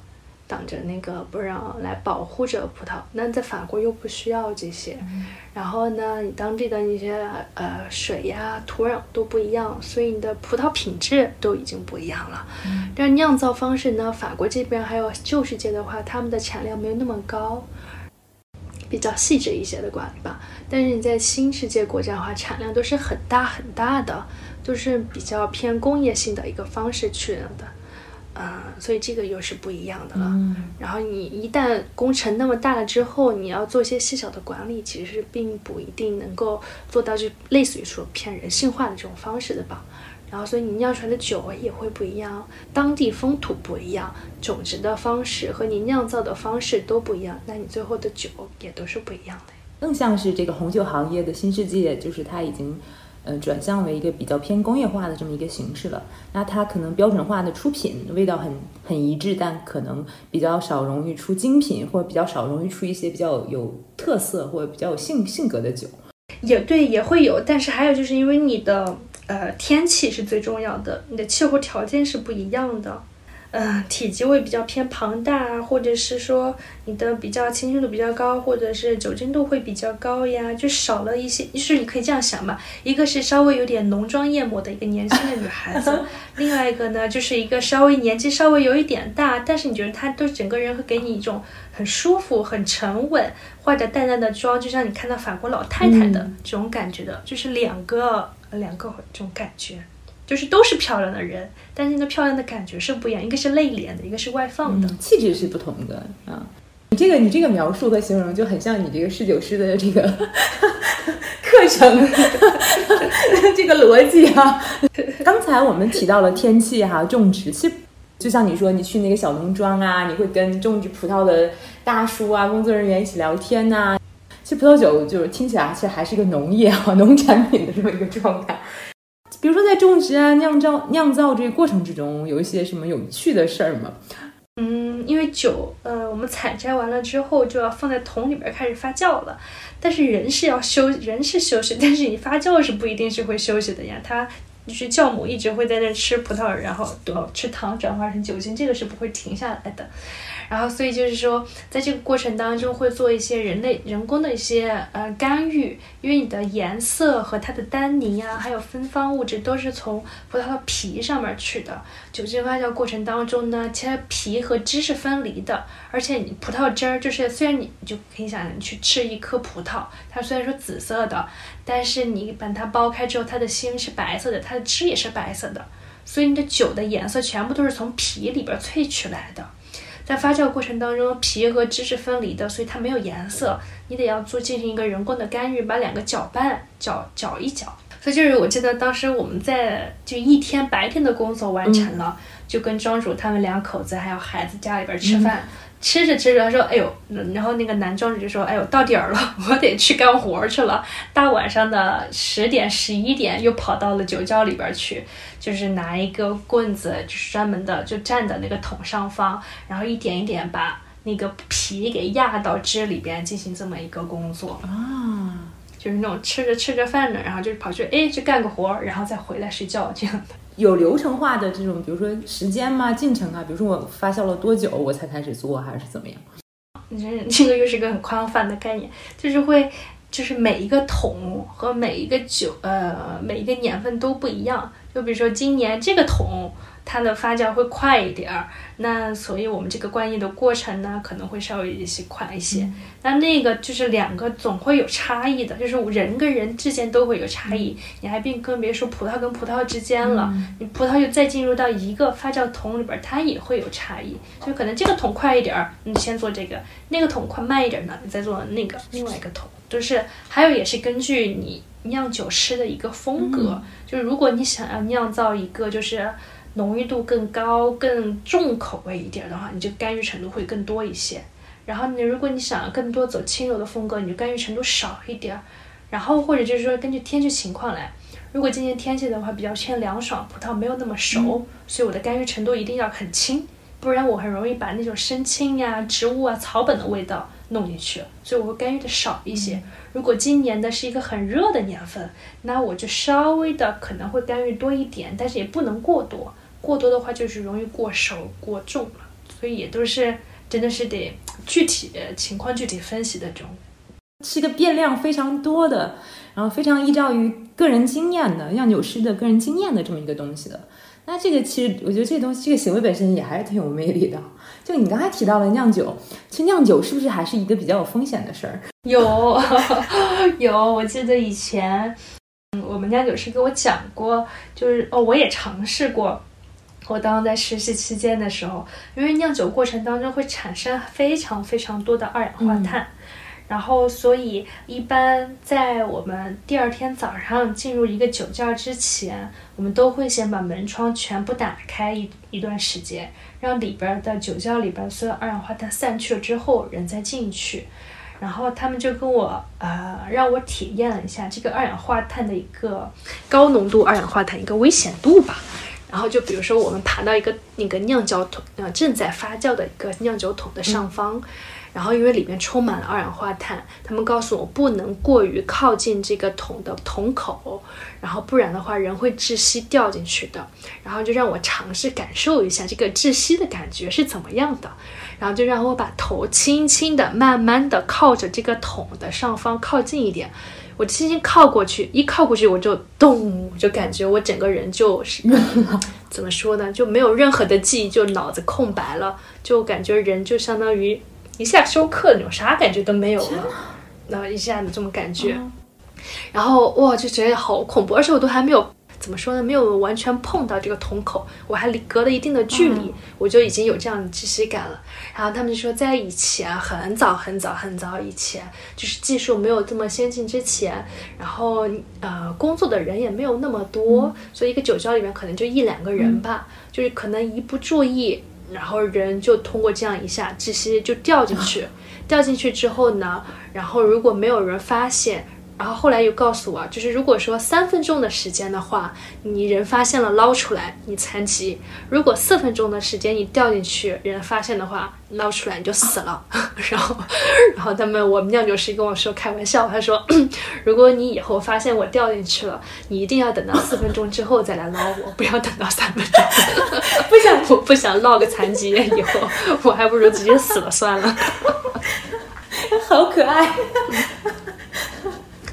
挡着那个不让来保护着葡萄，那在法国又不需要这些，然后呢，你当地的那些呃水呀、土壤都不一样，所以你的葡萄品质都已经不一样了。但酿造方式呢，法国这边还有旧世界的话，他们的产量没有那么高，比较细致一些的管理吧。但是你在新世界国家的话，产量都是很大很大的，都是比较偏工业性的一个方式去的。嗯，所以这个又是不一样的了。然后你一旦工程那么大了之后，你要做一些细小的管理，其实并不一定能够做到，就类似于说偏人性化的这种方式的吧。然后，所以你酿出来的酒也会不一样，当地风土不一样，种植的方式和你酿造的方式都不一样，那你最后的酒也都是不一样的。更像是这个红酒行业的新世界，就是它已经。呃，转向为一个比较偏工业化的这么一个形式了。那它可能标准化的出品味道很很一致，但可能比较少容易出精品，或者比较少容易出一些比较有特色或者比较有性性格的酒。也对，也会有，但是还有就是因为你的呃天气是最重要的，你的气候条件是不一样的。嗯，体积会比较偏庞大，或者是说你的比较清新度比较高，或者是酒精度会比较高呀，就少了一些。就是你可以这样想嘛，一个是稍微有点浓妆艳抹的一个年轻的女孩子，另外一个呢就是一个稍微年纪稍微有一点大，但是你觉得她都整个人会给你一种很舒服、很沉稳，化着淡淡的妆，就像你看到法国老太太的这种感觉的，就是两个两个这种感觉。就是都是漂亮的人，但是那漂亮的感觉是不一样，一个是内敛的，一个是外放的，气质是不同的啊。你这个你这个描述和形容就很像你这个侍酒师的这个 课程 这个逻辑啊。刚才我们提到了天气哈，种植，其实就像你说，你去那个小农庄啊，你会跟种植葡萄的大叔啊、工作人员一起聊天呐。其实葡萄酒就是听起来其实还是一个农业啊、农产品的这么一个状态。比如说，在种植啊、酿造、酿造这个过程之中，有一些什么有趣的事儿吗？嗯，因为酒，呃，我们采摘完了之后就要放在桶里边开始发酵了。但是人是要休，人是休息，但是你发酵是不一定是会休息的呀。它就是酵母一直会在那吃葡萄，然后吃糖转化成酒精，这个是不会停下来的。然后，所以就是说，在这个过程当中会做一些人类人工的一些呃干预，因为你的颜色和它的单宁啊，还有芬芳物质都是从葡萄的皮上面去的。酒精发酵过程当中呢，其实皮和汁是分离的，而且你葡萄汁儿就是虽然你就可以想你去吃一颗葡萄，它虽然说紫色的，但是你把它剥开之后，它的芯是白色的，它的汁也是白色的，所以你的酒的颜色全部都是从皮里边萃取来的。在发酵过程当中，皮和汁是分离的，所以它没有颜色。你得要做进行一个人工的干预，把两个搅拌，搅搅一搅。所以就是我记得当时我们在就一天白天的工作完成了，就跟庄主他们两口子还有孩子家里边吃饭。吃着吃着，他说：“哎呦，然后那个男庄主 就说：‘哎呦，到点儿了，我得去干活去了。’大晚上的十点、十一点，又跑到了酒窖里边去，就是拿一个棍子，就是专门的，就站在那个桶上方，然后一点一点把那个皮给压到汁里边，进行这么一个工作啊，就是那种吃着吃着饭呢，然后就跑去哎去干个活，然后再回来睡觉这样的。”有流程化的这种，比如说时间嘛？进程啊？比如说我发酵了多久，我才开始做，还是怎么样？这这个又是个很宽泛的概念，就是会，就是每一个桶和每一个酒，呃，每一个年份都不一样。就比如说今年这个桶。它的发酵会快一点儿，那所以我们这个灌液的过程呢，可能会稍微一些快一些。那那个就是两个总会有差异的，就是人跟人之间都会有差异。你还并更别说葡萄跟葡萄之间了，你葡萄又再进入到一个发酵桶里边，它也会有差异。所以可能这个桶快一点儿，你先做这个；那个桶快慢一点儿呢，你再做那个另外一个桶。就是还有也是根据你酿酒师的一个风格，就是如果你想要酿造一个就是。浓郁度更高、更重口味一点的话，你就干预程度会更多一些。然后你如果你想要更多走轻柔的风格，你就干预程度少一点。然后或者就是说根据天气情况来，如果今年天气的话比较偏凉爽，葡萄没有那么熟，所以我的干预程度一定要很轻，不然我很容易把那种生青呀、植物啊、草本的味道弄进去，所以我会干预的少一些。如果今年的是一个很热的年份，那我就稍微的可能会干预多一点，但是也不能过多。过多的话就是容易过熟过重了，所以也都是真的是得具体情况具体分析的这种，是一个变量非常多的，然后非常依照于个人经验的酿酒师的个人经验的这么一个东西的。那这个其实我觉得这东西这个行为本身也还是挺有魅力的。就你刚才提到了酿酒，其实酿酒是不是还是一个比较有风险的事儿？有有，我记得以前嗯我们酿酒师给我讲过，就是哦，我也尝试过。我当在实习期间的时候，因为酿酒过程当中会产生非常非常多的二氧化碳，然后所以一般在我们第二天早上进入一个酒窖之前，我们都会先把门窗全部打开一一段时间，让里边的酒窖里边所有二氧化碳散去了之后，人再进去。然后他们就跟我呃让我体验了一下这个二氧化碳的一个高浓度二氧化碳一个危险度吧。然后就比如说，我们爬到一个那个酿酒桶，呃，正在发酵的一个酿酒桶的上方，然后因为里面充满了二氧化碳，他们告诉我不能过于靠近这个桶的桶口，然后不然的话人会窒息掉进去的。然后就让我尝试感受一下这个窒息的感觉是怎么样的，然后就让我把头轻轻的、慢慢的靠着这个桶的上方靠近一点。我轻轻靠过去，一靠过去我就咚，就感觉我整个人就是怎么说呢，就没有任何的记忆，就脑子空白了，就感觉人就相当于一下休克那种，啥感觉都没有了，然后一下子这么感觉，然后哇，就觉得好恐怖，而且我都还没有。怎么说呢？没有完全碰到这个桶口，我还离隔了一定的距离，我就已经有这样的窒息感了。然后他们就说，在以前很早很早很早以前，就是技术没有这么先进之前，然后呃工作的人也没有那么多，所以一个酒窖里面可能就一两个人吧，就是可能一不注意，然后人就通过这样一下窒息就掉进去，掉进去之后呢，然后如果没有人发现。然后后来又告诉我，就是如果说三分钟的时间的话，你人发现了捞出来，你残疾；如果四分钟的时间你掉进去，人发现的话，捞出来你就死了。然后，然后他们我们酿酒师跟我说开玩笑，他说，如果你以后发现我掉进去了，你一定要等到四分钟之后再来捞我，不要等到三分钟。不想，我不想落个残疾，以后我还不如直接死了算了。好可爱。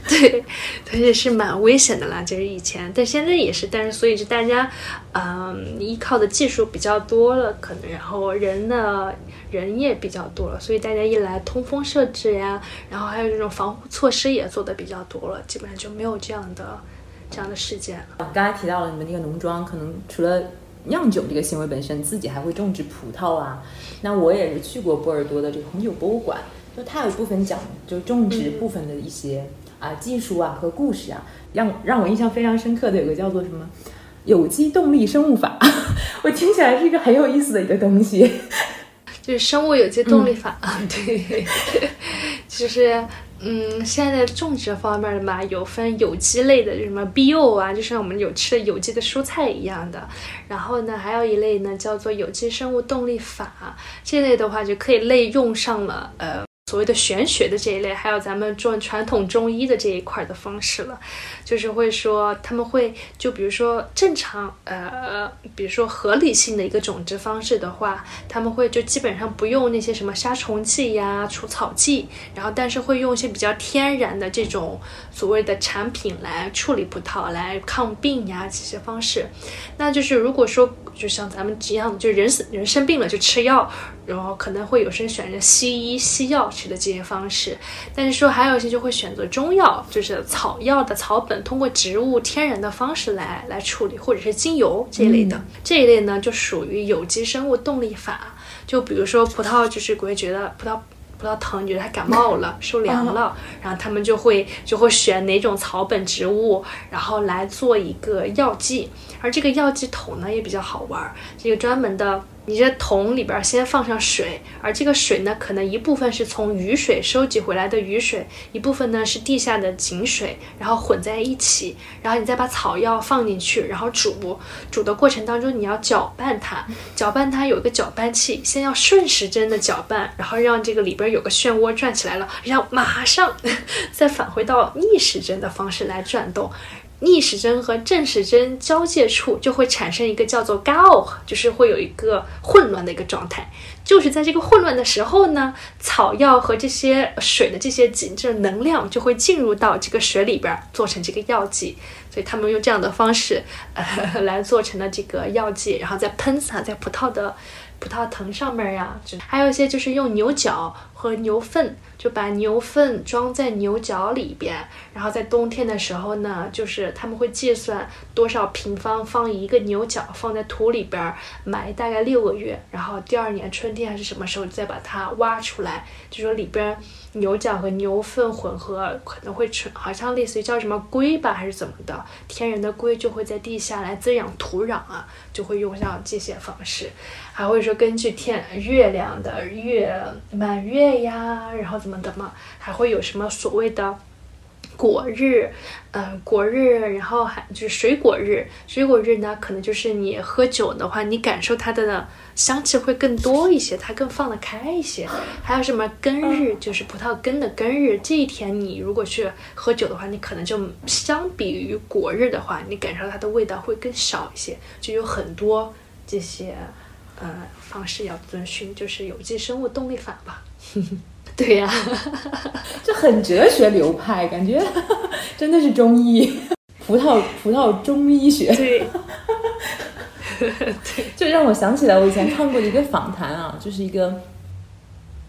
对，而且是蛮危险的啦，就是以前，但现在也是，但是所以就大家，嗯，依靠的技术比较多了，可能然后人呢人也比较多了，所以大家一来通风设置呀，然后还有这种防护措施也做的比较多了，基本上就没有这样的这样的事件了。刚才提到了你们那个农庄，可能除了酿酒这个行为本身，自己还会种植葡萄啊。那我也是去过波尔多的这个红酒博物馆，就它有一部分讲就种植部分的一些啊技术啊和故事啊，让让我印象非常深刻的有个叫做什么有机动力生物法，我听起来是一个很有意思的一个东西。就是生物有机动力法啊，对，就是嗯，现在种植方面的嘛，有分有机类的，就什么 bio 啊，就像我们有吃的有机的蔬菜一样的。然后呢，还有一类呢，叫做有机生物动力法，这类的话就可以类用上了呃。所谓的玄学的这一类，还有咱们做传统中医的这一块的方式了，就是会说他们会就比如说正常呃，比如说合理性的一个种植方式的话，他们会就基本上不用那些什么杀虫剂呀、除草剂，然后但是会用一些比较天然的这种所谓的产品来处理葡萄来抗病呀这些方式。那就是如果说就像咱们一样，就人死人生病了就吃药，然后可能会有些人选择西医西药。的这些方式，但是说还有一些就会选择中药，就是草药的草本，通过植物天然的方式来来处理，或者是精油这一类的。这一类呢，就属于有机生物动力法。就比如说葡萄，就是会觉得葡萄葡萄疼，觉得它感冒了，受凉了，然后他们就会就会选哪种草本植物，然后来做一个药剂。而这个药剂桶呢，也比较好玩，这个专门的。你这桶里边先放上水，而这个水呢，可能一部分是从雨水收集回来的雨水，一部分呢是地下的井水，然后混在一起，然后你再把草药放进去，然后煮。煮的过程当中，你要搅拌它，搅拌它有一个搅拌器，先要顺时针的搅拌，然后让这个里边有个漩涡转起来了，然后马上 再返回到逆时针的方式来转动。逆时针和正时针交界处就会产生一个叫做 gao，就是会有一个混乱的一个状态。就是在这个混乱的时候呢，草药和这些水的这些紧这能量就会进入到这个水里边，做成这个药剂。所以他们用这样的方式，呃，来做成了这个药剂，然后再喷洒在葡萄的葡萄藤上面呀。就还有一些就是用牛角和牛粪。就把牛粪装在牛角里边，然后在冬天的时候呢，就是他们会计算多少平方放一个牛角放在土里边埋大概六个月，然后第二年春天还是什么时候再把它挖出来，就说里边牛角和牛粪混合可能会成，好像类似于叫什么龟吧还是怎么的，天然的龟就会在地下来滋养土壤啊，就会用上这些方式。还会说根据天月亮的月满月呀，然后怎么的嘛？还会有什么所谓的果日，嗯，果日，然后还就是水果日。水果日呢，可能就是你喝酒的话，你感受它的香气会更多一些，它更放得开一些。还有什么根日，就是葡萄根的根日。这一天你如果去喝酒的话，你可能就相比于果日的话，你感受它的味道会更少一些。就有很多这些。呃，方式要遵循，就是有机生物动力法吧。对呀，这很哲学流派，感觉 真的是中医，葡萄葡萄中医学。对，对，就让我想起来我以前看过的一个访谈啊，就是一个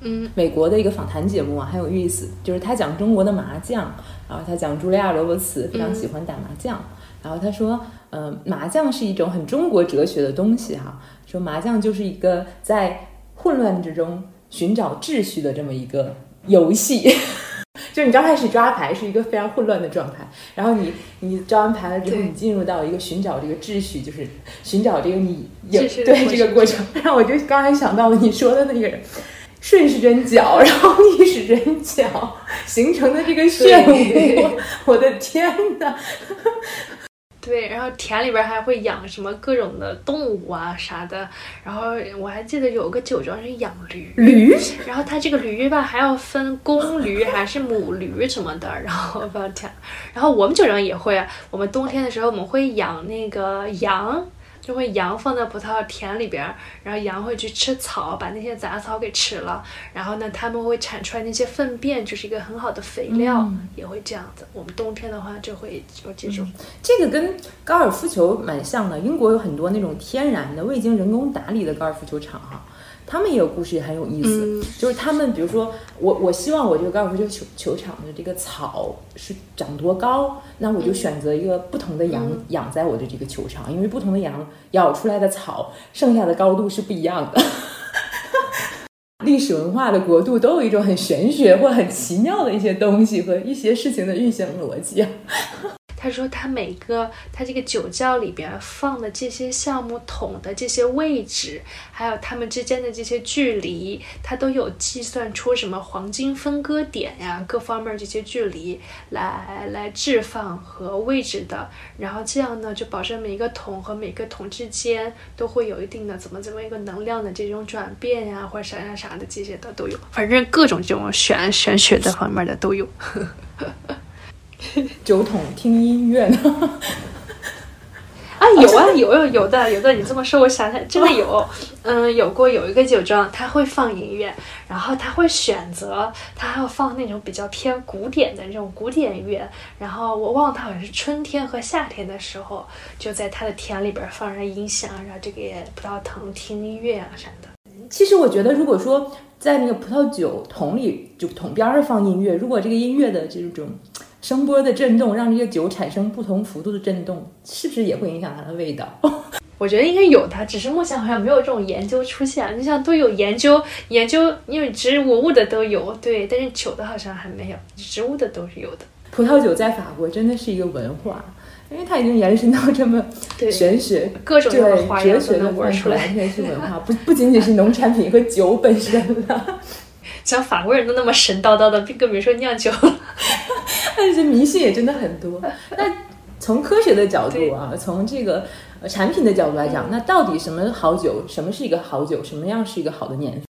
嗯美国的一个访谈节目啊，很有意思。就是他讲中国的麻将，然后他讲茱莉亚·罗伯茨非常喜欢打麻将，然后他说，嗯，麻将是一种很中国哲学的东西哈。说麻将就是一个在混乱之中寻找秩序的这么一个游戏，就你刚开始抓牌是一个非常混乱的状态，然后你你抓完牌了之后，你进入到一个寻找这个秩序，就是寻找这个你有对这个过程。然后我就刚才想到了你说的那个人，顺时针搅，然后逆时针搅形成的这个漩涡，我的天呐！对，然后田里边还会养什么各种的动物啊啥的，然后我还记得有个酒庄是养驴，驴，然后它这个驴吧还要分公驴还是母驴什么的，然后我天，然后我们酒庄也会，我们冬天的时候我们会养那个羊。就会羊放在葡萄田里边，然后羊会去吃草，把那些杂草给吃了。然后呢，它们会产出来那些粪便，就是一个很好的肥料，也会这样子。我们冬天的话就会有这种。这个跟高尔夫球蛮像的。英国有很多那种天然的、未经人工打理的高尔夫球场哈。他们也有故事，也很有意思。就是他们，比如说我，我希望我这个高尔夫球球球场的这个草是长多高，那我就选择一个不同的羊养在我的这个球场，因为不同的羊咬出来的草，剩下的高度是不一样的。历史文化的国度都有一种很玄学或很奇妙的一些东西和一些事情的运行逻辑。他说，他每个他这个酒窖里边放的这些橡木桶的这些位置，还有它们之间的这些距离，他都有计算出什么黄金分割点呀，各方面这些距离来来置放和位置的。然后这样呢，就保证每一个桶和每个桶之间都会有一定的怎么怎么一个能量的这种转变呀，或者啥啥啥的这些的都有，反正各种这种玄玄学的方面的都有。呵呵呵 酒桶听音乐呢？啊，有啊，有有有的有的。你这么说，我想想，真的有。嗯，有过有一个酒庄，他会放音乐，然后他会选择，他要放那种比较偏古典的那种古典乐。然后我忘了，他好像是春天和夏天的时候，就在他的田里边放上音响，然后这个葡萄藤听音乐啊啥的。其实我觉得，如果说在那个葡萄酒桶里，就桶边儿放音乐，如果这个音乐的这种。声波的震动让这个酒产生不同幅度的震动，是不是也会影响它的味道？我觉得应该有的，只是目前好像没有这种研究出现。你像都有研究研究，因为植物的都有，对，但是酒的好像还没有，植物的都是有的。葡萄酒在法国真的是一个文化，因为它已经延伸到这么玄学、各种对哲学的玩出来，完全是文化，不不仅仅是农产品和酒本身了。像法国人都那么神叨叨的，更别说酿酒。但是迷信也真的很多。那从科学的角度啊，从这个产品的角度来讲，那到底什么好酒？什么是一个好酒？什么样是一个好的年份？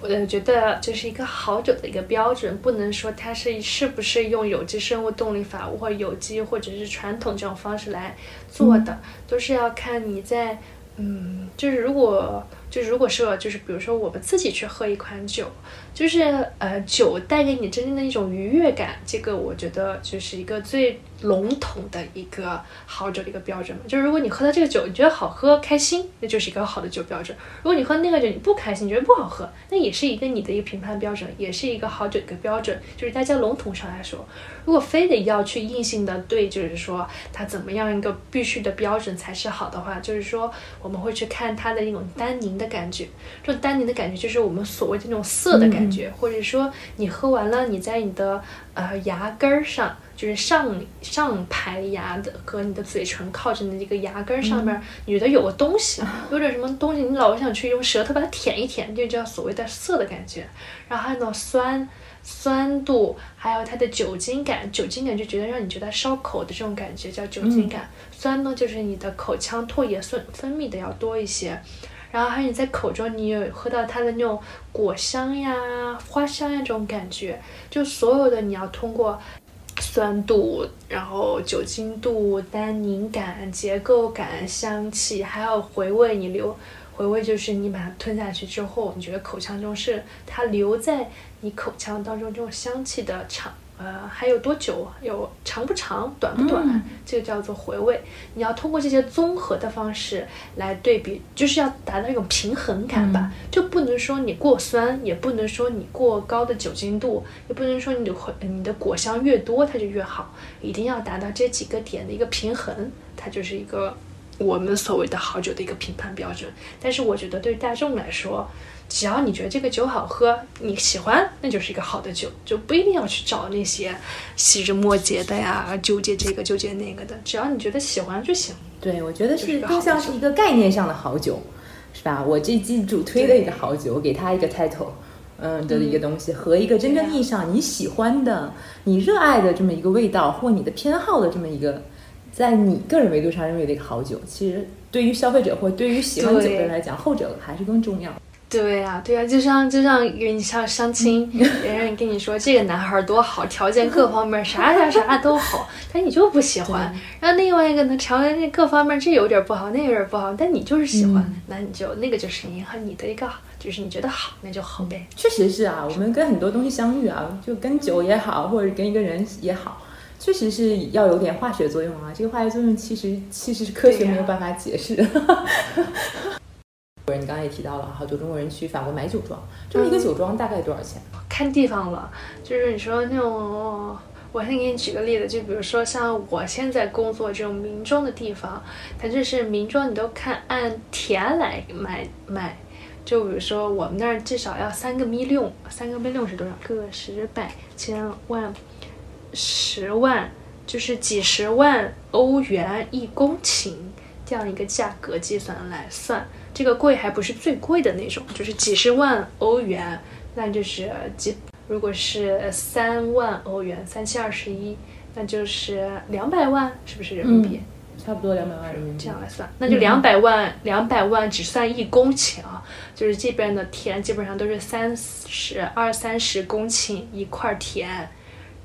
我觉得就是一个好酒的一个标准，不能说它是是不是用有机生物动力法或者有机或者是传统这种方式来做的，都是要看你在嗯，就是如果。就如果说，就是比如说我们自己去喝一款酒，就是呃酒带给你真正的一种愉悦感，这个我觉得就是一个最笼统的一个好酒的一个标准嘛。就是如果你喝到这个酒，你觉得好喝开心，那就是一个好的酒标准；如果你喝那个酒你不开心，你觉得不好喝，那也是一个你的一个评判标准，也是一个好酒的一个标准。就是大家笼统上来说，如果非得要去硬性的对，就是说它怎么样一个必须的标准才是好的话，就是说我们会去看它的一种单宁。的感觉，这种单宁的感觉就是我们所谓的那种涩的感觉，或者说你喝完了，你在你的呃牙根儿上，就是上上排牙的和你的嘴唇靠着的这个牙根上面，你觉得有个东西，有点什么东西，你老想去用舌头把它舔一舔，就叫所谓的涩的感觉。然后还有那种酸酸度，还有它的酒精感，酒精感就觉得让你觉得烧口的这种感觉叫酒精感。酸呢，就是你的口腔唾液分分泌的要多一些。然后还有你在口中，你有喝到它的那种果香呀、花香呀这种感觉，就所有的你要通过酸度、然后酒精度、单宁感、结构感、香气，还有回味，你留回味就是你把它吞下去之后，你觉得口腔中是它留在你口腔当中这种香气的场。呃，还有多久？有长不长，短不短？这个叫做回味。你要通过这些综合的方式来对比，就是要达到一种平衡感吧。就不能说你过酸，也不能说你过高的酒精度，也不能说你的你的果香越多它就越好。一定要达到这几个点的一个平衡，它就是一个我们所谓的好酒的一个评判标准。但是我觉得对于大众来说，只要你觉得这个酒好喝，你喜欢，那就是一个好的酒，就不一定要去找那些细枝末节的呀，纠结这个纠结那个的。只要你觉得喜欢就行。对，我觉得是更像是一个概念上的好酒，是吧？我这季主推的一个好酒，我给它一个 title，嗯的一个东西，和一个真正意义上你喜欢的、你热爱的这么一个味道，或你的偏好的这么一个，在你个人维度上认为的一个好酒，其实对于消费者或对于喜欢酒的人来讲，后者还是更重要。对呀，对呀，就像就像你像相亲，别人跟你说这个男孩多好，条件各方面啥啥啥 都好，但你就不喜欢。然后另外一个呢，条件各方面这有点不好，那有点不好，但你就是喜欢，那你就那个就是迎合你的一个，就是你觉得好，那就好呗。确实是啊，我们跟很多东西相遇啊，就跟酒也好，或者跟一个人也好，确实是要有点化学作用啊。这个化学作用其实其实是科学没有办法解释。你刚才也提到了，好多中国人去法国买酒庄，这么一个酒庄大概多少钱？看地方了，就是你说那种，我先给你举个例子，就比如说像我现在工作这种民庄的地方，它就是民庄，你都看按田来买买。就比如说我们那儿至少要三个米六，三个米六是多少？个十百千万十万，就是几十万欧元一公顷这样一个价格计算来算。这个贵还不是最贵的那种，就是几十万欧元，那就是几。如果是三万欧元，三七二十一，那就是两百万，是不是人民币？差不多两百万人民币。这样来算，那就两百万，两百万只算一公顷啊，就是这边的田基本上都是三十二三十公顷一块田。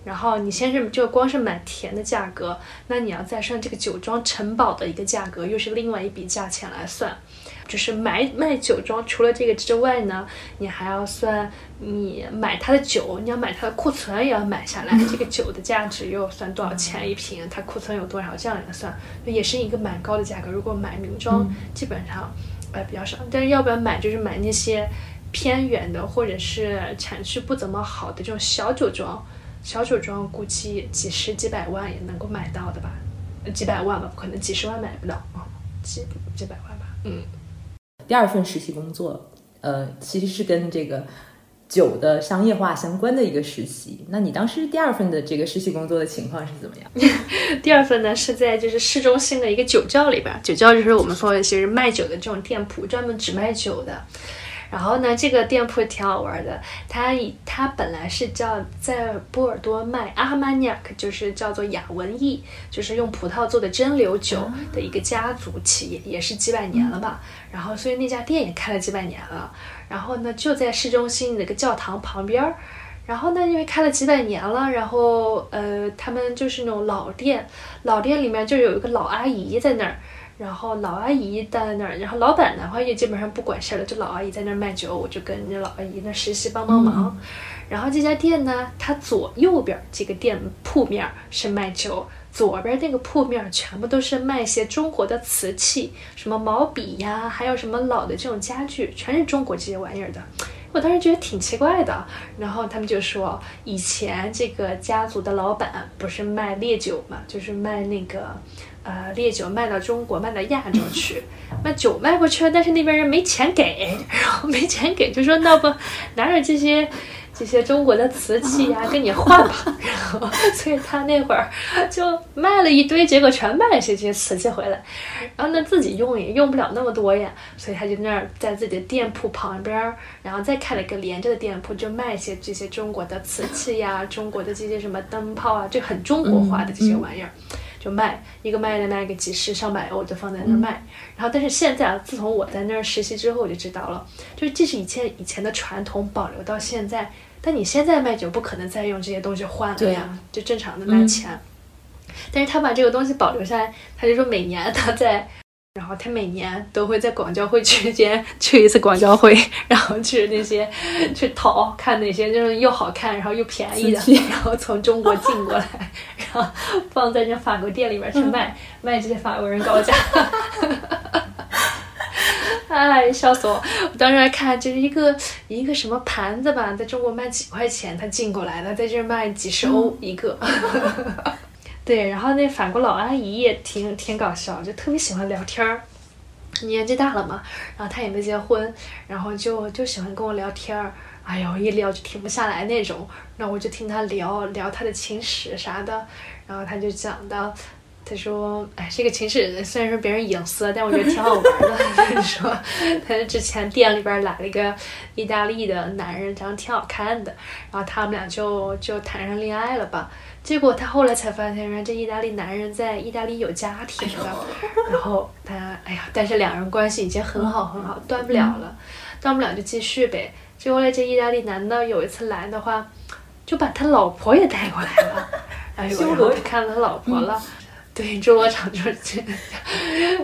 然后你先是就光是买田的价格，那你要再算这个酒庄城堡的一个价格，又是另外一笔价钱来算。就是买卖酒庄，除了这个之外呢，你还要算你买它的酒，你要买它的库存也要买下来，这个酒的价值又算多少钱一瓶，它库存有多少，这样来算，也是一个蛮高的价格。如果买名庄，基本上呃比较少，但是要不要买就是买那些偏远的或者是产区不怎么好的这种小酒庄。小酒庄估计几十几百万也能够买到的吧，几百万吧，不可能几十万买不到啊，几几百万吧。嗯，第二份实习工作，呃，其实是跟这个酒的商业化相关的一个实习。那你当时第二份的这个实习工作的情况是怎么样？第二份呢是在就是市中心的一个酒窖里边，酒窖就是我们说的其实卖酒的这种店铺，专门只卖酒的。然后呢，这个店铺挺好玩的。它以它本来是叫在波尔多卖阿曼尼亚克，就是叫做雅文艺，就是用葡萄做的蒸馏酒的一个家族企业，也是几百年了吧。然后所以那家店也开了几百年了。然后呢，就在市中心那个教堂旁边儿。然后呢，因为开了几百年了，然后呃，他们就是那种老店，老店里面就有一个老阿姨在那儿。然后老阿姨在那儿，然后老板的话也基本上不管事儿了，就老阿姨在那儿卖酒，我就跟人家老阿姨那实习帮帮忙。然后这家店呢，它左右边这个店铺面是卖酒，左边那个铺面全部都是卖一些中国的瓷器，什么毛笔呀，还有什么老的这种家具，全是中国这些玩意儿的。我当时觉得挺奇怪的，然后他们就说，以前这个家族的老板不是卖烈酒嘛，就是卖那个。呃，烈酒卖到中国，卖到亚洲去，卖酒卖过去了，但是那边人没钱给，然 后没钱给，就说那不拿着这些这些中国的瓷器呀，跟你换吧。然后，所以他那会儿就卖了一堆，结果全卖了些这些瓷器回来，然后呢自己用也用不了那么多呀，所以他就那儿在自己的店铺旁边儿，然后再开了一个连着的店铺，就卖一些这些中国的瓷器呀，中国的这些什么灯泡啊，就很中国化的这些玩意儿。就卖一个卖的卖个几十上百欧就放在那儿卖，然后但是现在啊，自从我在那儿实习之后，我就知道了，就是这是以前以前的传统保留到现在，但你现在卖酒不可能再用这些东西换了呀，就正常的卖钱，但是他把这个东西保留下来，他就说每年他在。然后他每年都会在广交会期间 去一次广交会，然后去那些去淘看那些就是又好看然后又便宜的，然后从中国进过来，然后放在这法国店里面去卖，卖这些法国人高价。哎，笑死我！我当时还看就是一个一个什么盘子吧，在中国卖几块钱，他进过来的，在这卖几十欧一个。对，然后那法国老阿姨也挺挺搞笑，就特别喜欢聊天儿。年纪大了嘛，然后她也没结婚，然后就就喜欢跟我聊天儿。哎呦，一聊就停不下来那种。然后我就听她聊聊她的情史啥的，然后她就讲到，她说，哎，这个情史虽然说别人隐私，但我觉得挺好玩的。她说，她之前店里边来了一个意大利的男人，长得挺好看的，然后他们俩就就谈上恋爱了吧。结果他后来才发现，原来这意大利男人在意大利有家庭的，然后他哎呀，但是两人关系已经很好很好，断不了了，断不了就继续呗。结果来这意大利男的有一次来的话，就把他老婆也带过来了，哎呦，然后看他老婆了，对，侏罗场就是，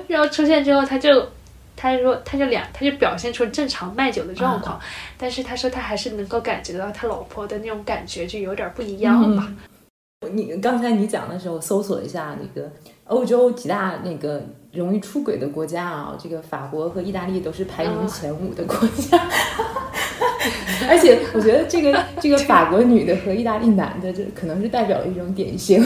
然后出现之后他就，他说他就两他就表现出正常卖酒的状况，但是他说他还是能够感觉到他老婆的那种感觉就有点不一样吧。你刚才你讲的时候，搜索一下那个欧洲几大那个容易出轨的国家啊，这个法国和意大利都是排名前五的国家。而且我觉得这个 这个法国女的和意大利男的，这可能是代表了一种典型。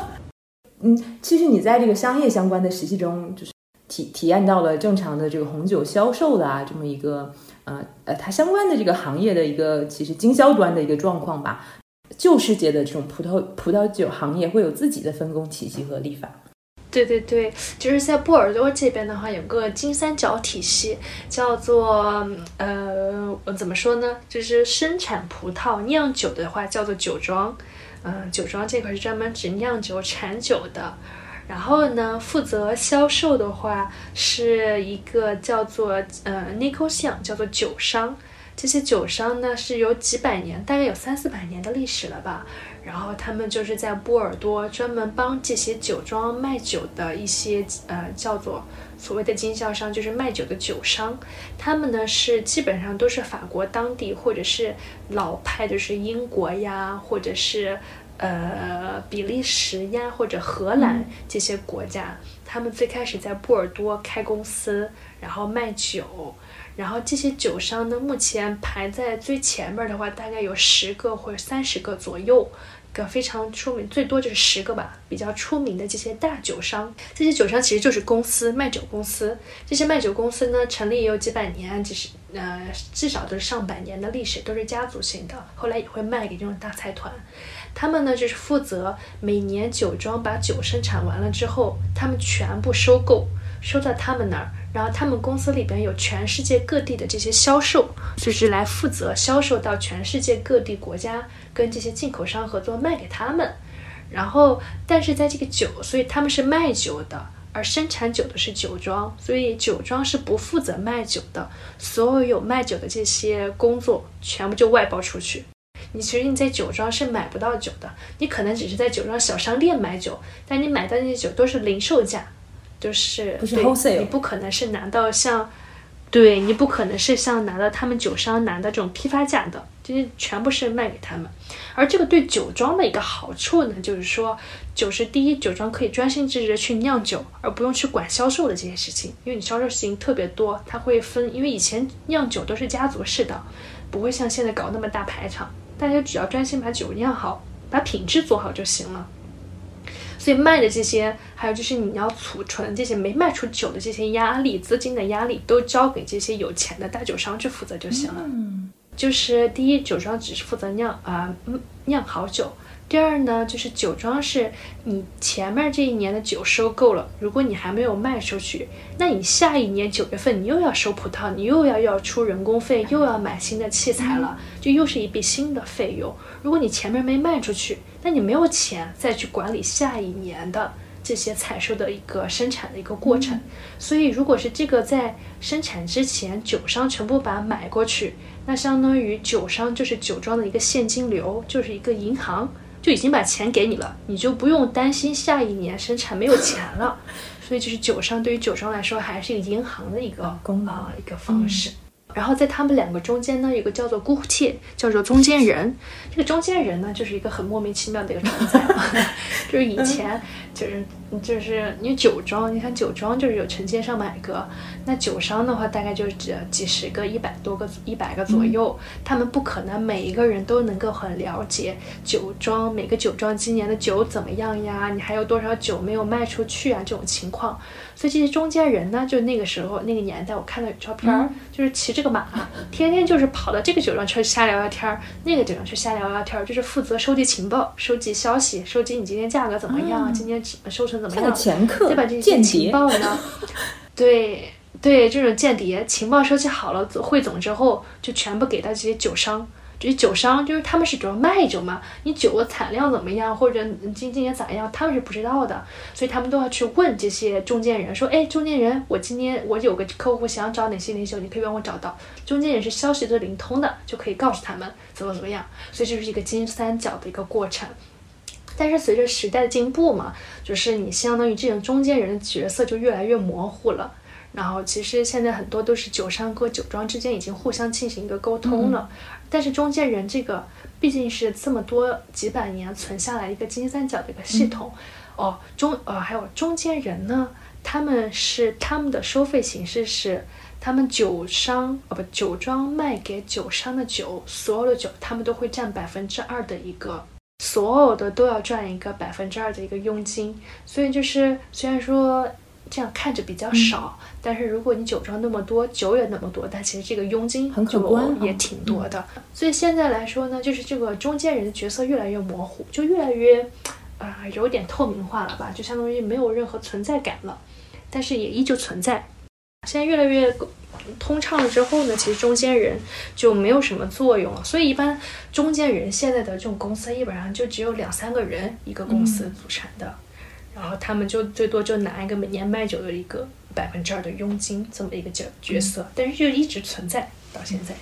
嗯，其实你在这个商业相关的实习中，就是体体验到了正常的这个红酒销售的啊，这么一个呃呃，它相关的这个行业的一个其实经销端的一个状况吧。旧世界的这种葡萄葡萄酒行业会有自己的分工体系和立法。对对对，就是在波尔多这边的话，有个金三角体系，叫做呃，怎么说呢？就是生产葡萄酿酒的话叫做酒庄，嗯，酒庄这块是专门指酿酒产酒的。然后呢，负责销售的话是一个叫做呃 n i c o s i a n 叫做酒商。这些酒商呢是有几百年，大概有三四百年的历史了吧。然后他们就是在波尔多专门帮这些酒庄卖酒的一些呃叫做所谓的经销商，就是卖酒的酒商。他们呢是基本上都是法国当地或者是老派，就是英国呀，或者是呃比利时呀或者荷兰这些国家。他们最开始在波尔多开公司，然后卖酒。然后这些酒商呢，目前排在最前面的话，大概有十个或者三十个左右，个非常出名，最多就是十个吧。比较出名的这些大酒商，这些酒商其实就是公司卖酒公司。这些卖酒公司呢，成立也有几百年，就是呃，至少都是上百年的历史，都是家族型的。后来也会卖给这种大财团。他们呢，就是负责每年酒庄把酒生产完了之后，他们全部收购，收到他们那儿。然后他们公司里边有全世界各地的这些销售，就是来负责销售到全世界各地国家，跟这些进口商合作卖给他们。然后，但是在这个酒，所以他们是卖酒的，而生产酒的是酒庄，所以酒庄是不负责卖酒的。所有有卖酒的这些工作，全部就外包出去。你其实你在酒庄是买不到酒的，你可能只是在酒庄小商店买酒，但你买到那些酒都是零售价。就是不是 holiday，你不可能是拿到像，对你不可能是像拿到他们酒商拿的这种批发价的，这些全部是卖给他们。而这个对酒庄的一个好处呢，就是说，酒是第一，酒庄可以专心致志的去酿酒，而不用去管销售的这些事情，因为你销售事情特别多，它会分，因为以前酿酒都是家族式的，不会像现在搞那么大排场，大家只要专心把酒酿好，把品质做好就行了。所以卖的这些，还有就是你要储存这些没卖出酒的这些压力、资金的压力，都交给这些有钱的大酒商去负责就行了。嗯，就是第一，酒庄只是负责酿啊酿好酒。第二呢，就是酒庄是你前面这一年的酒收购了，如果你还没有卖出去，那你下一年九月份你又要收葡萄，你又要要出人工费，又要买新的器材了，就又是一笔新的费用。如果你前面没卖出去，那你没有钱再去管理下一年的这些采收的一个生产的一个过程。所以，如果是这个在生产之前酒商全部把它买过去，那相当于酒商就是酒庄的一个现金流，就是一个银行。就已经把钱给你了，你就不用担心下一年生产没有钱了。所以，就是酒商对于酒庄来说，还是一个银行的一个功能一个方式。然后在他们两个中间呢，有个叫做姑妾，叫做中间人。这个中间人呢，就是一个很莫名其妙的一个存在，就是以前就是就是因为酒庄，你看酒庄就是有成千上百个，那酒商的话大概就是几几十个、一百多个、一百个左右，他们不可能每一个人都能够很了解酒庄每个酒庄今年的酒怎么样呀？你还有多少酒没有卖出去啊？这种情况。所以这些中间人呢，就那个时候那个年代，我看到有照片儿，就是骑这个马，天天就是跑到这个酒庄去瞎聊聊天儿，那个酒庄去瞎聊聊天儿，就是负责收集情报、收集消息、收集你今天价格怎么样，今天收成怎么样，再把这些情报呢，对对，这种间谍情报收集好了，汇总之后，就全部给到这些酒商。这些酒商就是他们是主要卖酒嘛，你酒的产量怎么样，或者今今年咋样，他们是不知道的，所以他们都要去问这些中间人，说，哎，中间人，我今天我有个客户想找哪些哪些酒，你可以帮我找到。中间人是消息都灵通的，就可以告诉他们怎么怎么样，所以这是一个金三角的一个过程。但是随着时代的进步嘛，就是你相当于这种中间人的角色就越来越模糊了。然后其实现在很多都是酒商和酒庄之间已经互相进行一个沟通了。但是中间人这个毕竟是这么多几百年存下来一个金三角的一个系统，哦，中呃还有中间人呢，他们是他们的收费形式是，他们酒商哦不酒庄卖给酒商的酒，所有的酒他们都会占百分之二的一个，所有的都要赚一个百分之二的一个佣金。所以就是虽然说这样看着比较少，但是如果你酒庄那么多，酒也那么多，但其实这个佣金很可观也挺多的。所以现在来说呢，就是这个中间人的角色越来越模糊，就越来越啊、有点透明化了吧，就相当于没有任何存在感了。但是也依旧存在。现在越来越通畅了之后呢，其实中间人就没有什么作用了。所以一般中间人现在的这种公司，基本上就只有两三个人一个公司组成的，然后他们就最多就拿一个每年卖酒的一个百分之二的佣金这么一个角角色，但是就一直存在到现在。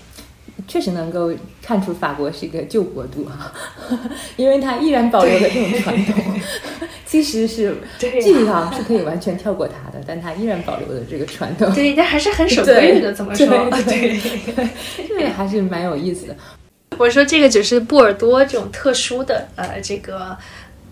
确实能够看出法国是一个旧国度哈，因为它依然保留了这种传统。其实是对技术上是可以完全跳过它的，但它依然保留了这个传统。对，但还是很守规矩的，怎么说？对 对对，这个还是蛮有意思的。我说这个只是波尔多这种特殊的呃这个。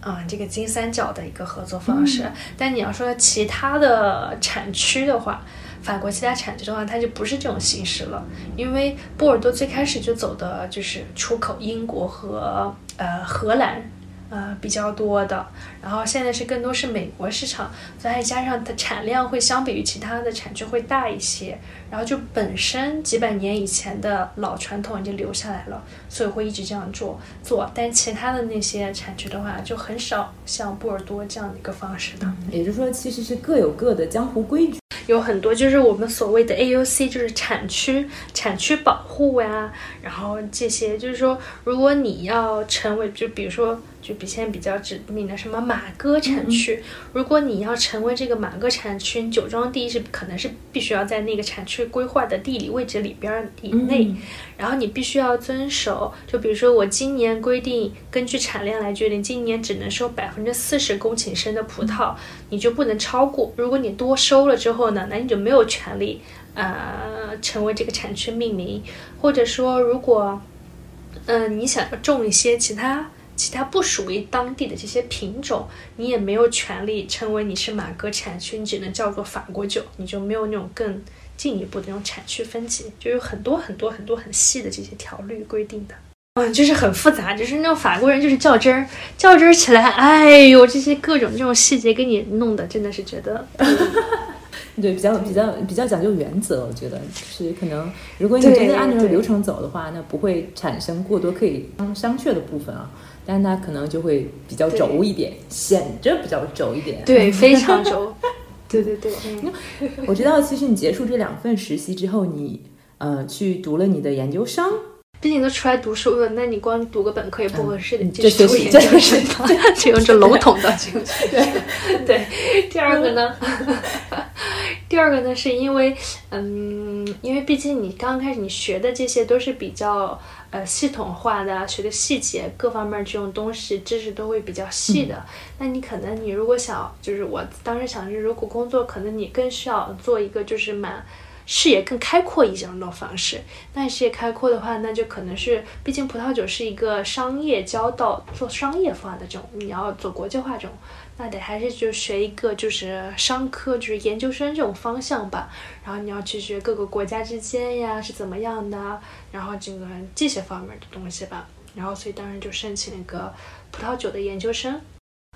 啊、这个金三角的一个合作方式，但你要说其他的产区的话，法国其他产区的话，它就不是这种形式了，因为波尔多最开始就走的就是出口英国和呃荷兰。呃，比较多的，然后现在是更多是美国市场，再加上它产量会相比于其他的产区会大一些，然后就本身几百年以前的老传统已经留下来了，所以会一直这样做做。但其他的那些产区的话，就很少像波尔多这样的一个方式的。也就是说，其实是各有各的江湖规矩。有很多就是我们所谓的 AUC，就是产区产区保护呀，然后这些就是说，如果你要成为，就比如说，就比现在比较知名的什么马哥产区，如果你要成为这个马哥产区，你酒庄地是可能是必须要在那个产区规划的地理位置里边儿以内，然后你必须要遵守，就比如说我今年规定，根据产量来决定，今年只能收百分之四十公顷升的葡萄，你就不能超过。如果你多收了之后呢，那你就没有权利呃成为这个产区命名，或者说如果嗯、呃你想要种一些其他。其他不属于当地的这些品种，你也没有权利称为你是马哥产区，你只能叫做法国酒，你就没有那种更进一步的那种产区分级，就有很多很多很多很细的这些条律规定的。嗯，就是很复杂，就是那种法国人就是较真儿，较真儿起来，哎呦，这些各种这种细节给你弄的，真的是觉得，对，比较比较比较讲究原则，我觉得就是可能，如果你真的按照对流程走的话，那不会产生过多可以商商榷的部分啊，但是它可能就会比较轴一点，显着比较轴一点。对，非常轴。对对对，嗯，我知道，其实你结束这两份实习之后，你呃去读了你的研究生，毕竟都出来读书了，那你光读个本科也不合适这研究这是生的，就用这 笼统的这个对对。第二个呢，第二个呢，是因为嗯，因为毕竟你刚开始你学的这些都是比较呃系统化的，学的细节各方面这种东西知识都会比较细的。那你可能你如果想，就是我当时想是，如果工作可能你更需要做一个就是蛮。视野更开阔一些的那种方式，那你视野开阔的话，那就可能是，毕竟葡萄酒是一个商业交道、做商业化的这种，你要做国际化这种，那得还是就学一个就是商科，就是研究生这种方向吧。然后你要去学各个国家之间呀是怎么样的，然后这个这些方面的东西吧。然后所以当时就申请了一个葡萄酒的研究生。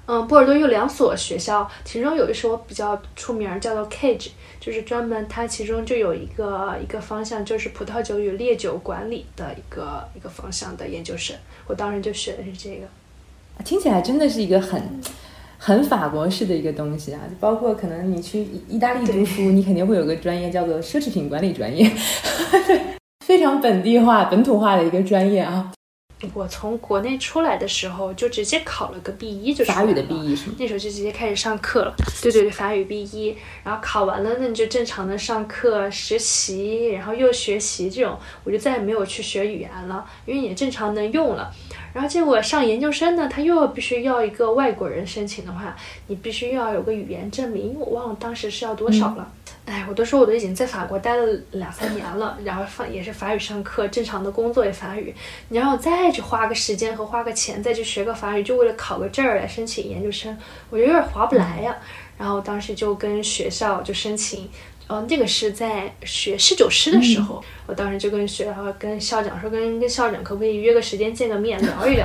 嗯，波尔多有两所学校，其中有一所比较出名，叫做 Cage，就是专门它其中就有一个一个方向，就是葡萄酒与烈酒管理的一个一个方向的研究生。我当时就学的是这个。听起来真的是一个很很法国式的一个东西啊！包括可能你去意意大利读书，你肯定会有个专业叫做奢侈品管理专业，非常本地化、本土化的一个专业啊。我从国内出来的时候就直接考了个 B 一，就法语的 B 了一是吗？那时候就直接开始上课了。对对对，法语 B 一，然后考完了，那你就正常的上课、实习，然后又学习这种，我就再也没有去学语言了，因为也正常能用了。然后结果上研究生呢，他又要必须要一个外国人申请的话，你必须要有个语言证明，我忘了当时是要多少了。哎，我都说我都已经在法国待了两三年了，然后法也是法语上课，正常的工作也法语，你让我再去花个时间和花个钱再去学个法语，就为了考个证儿来申请研究生，我觉得有点划不来呀。然后当时就跟学校就申请。哦，那个是在学侍酒师的时候，我当时就跟学校跟校长说，跟跟校长可不可以约个时间见个面聊一聊？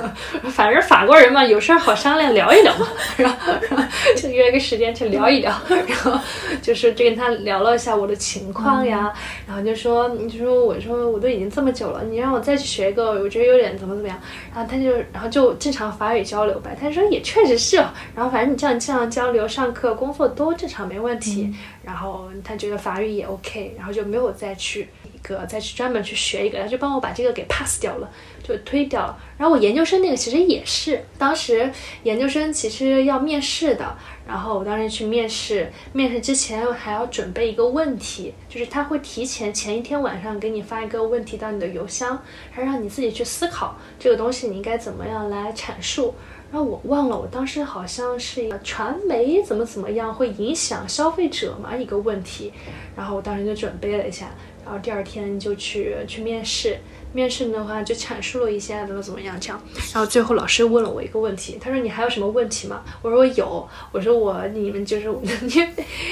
反正法国人嘛，有事儿好商量，聊一聊嘛。然后就约个时间去聊一聊，然后就是就跟他聊了一下我的情况呀，然后就说你就说我说我都已经这么久了，你让我再去学一个，我觉得有点怎么怎么样。然后他就然后就正常法语交流呗。他说也确实是，然后反正你这样这样交流、上课、工作都正常没问题。然后他觉得法语也 OK，然后就没有再去一个再去专门去学一个，他就帮我把这个给 pass 掉了，就推掉了。然后我研究生那个其实也是，当时研究生其实要面试的，然后我当时去面试，面试之前还要准备一个问题，就是他会提前前一天晚上给你发一个问题到你的邮箱，还让你自己去思考这个东西你应该怎么样来阐述。然后我忘了，我当时好像是一个传媒怎么怎么样会影响消费者嘛一个问题，然后我当时就准备了一下，然后第二天就去去面试，面试的话就阐述了一下怎么怎么样这样，然后最后老师问了我一个问题，他说你还有什么问题吗？我说我有，我说我你们就是因为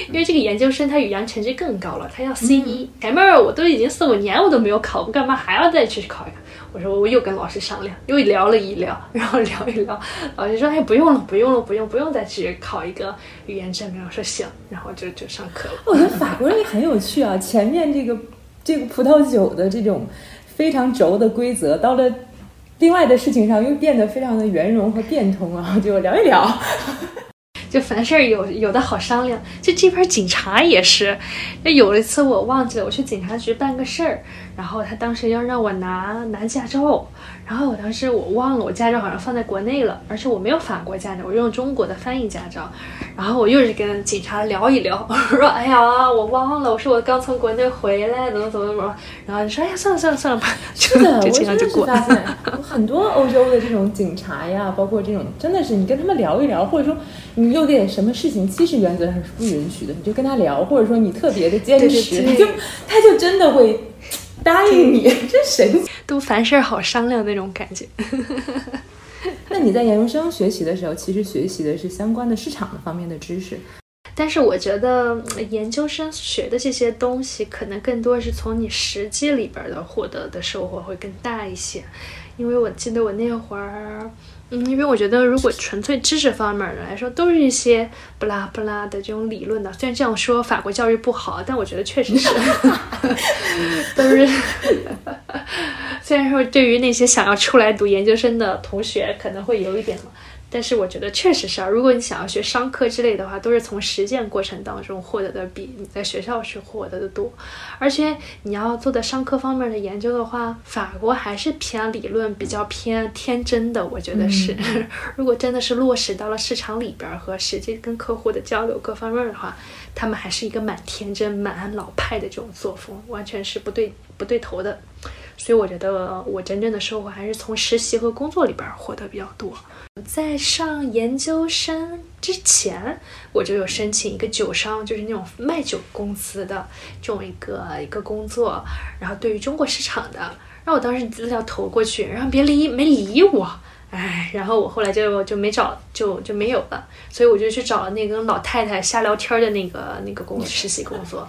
因为这个研究生他语言成绩更高了，他要 C 一，前面我都已经四五年我都没有考，我干嘛还要再去考一个？我说我又跟老师商量，又聊了一聊，然后聊一聊，老师说哎不用了，不用了，不用，不用再去考一个语言证明。我说行，然后就就上课了。我觉得法国人也很有趣啊，前面这个这个葡萄酒的这种非常轴的规则，到了另外的事情上又变得非常的圆融和变通啊，就聊一聊。就凡事有有的好商量，就这边警察也是，那有一次我忘记了，我去警察局办个事儿，然后他当时要让我拿拿驾照。然后我当时我忘了，我驾照好像放在国内了，而且我没有法国驾照，我用中国的翻译驾照。然后我又是跟警察聊一聊，我说：“哎呀，我忘了，我说我刚从国内回来，怎么怎么怎么。”然后你说：“哎呀，算了算了算了吧。”真的，就这样就过。发现很多欧洲的这种警察呀，包括这种，真的是你跟他们聊一聊，或者说你有点什么事情，其实原则上是不允许的，你就跟他聊，或者说你特别的坚持，你 就他就真的会。答应你，真神奇，都凡事好商量那种感觉。那你在研究生学习的时候，其实学习的是相关的市场的方面的知识。但是我觉得研究生学的这些东西，可能更多是从你实际里边的获得的收获会更大一些。因为我记得我那会儿。嗯，因为我觉得，如果纯粹知识方面的来说，都是一些不拉不拉的这种理论的。虽然这样说法国教育不好，但我觉得确实是，都是。虽然说对于那些想要出来读研究生的同学，可能会有一点嘛。但是我觉得确实是啊，如果你想要学商科之类的话，都是从实践过程当中获得的，比你在学校是获得的多。而且你要做的商科方面的研究的话，法国还是偏理论，比较偏天真的。我觉得是，如果真的是落实到了市场里边和实际跟客户的交流各方面的话，他们还是一个蛮天真、蛮老派的这种作风，完全是不对不对头的。所以我觉得我真正的收获还是从实习和工作里边获得比较多。在上研究生之前，我就有申请一个酒商，就是那种卖酒公司的这种一个一个工作。然后对于中国市场的，然后我当时资料投过去，然后别理没理我，哎，然后我后来就就没找，就就没有了。所以我就去找了那个老太太瞎聊天的那个那个工实习工作。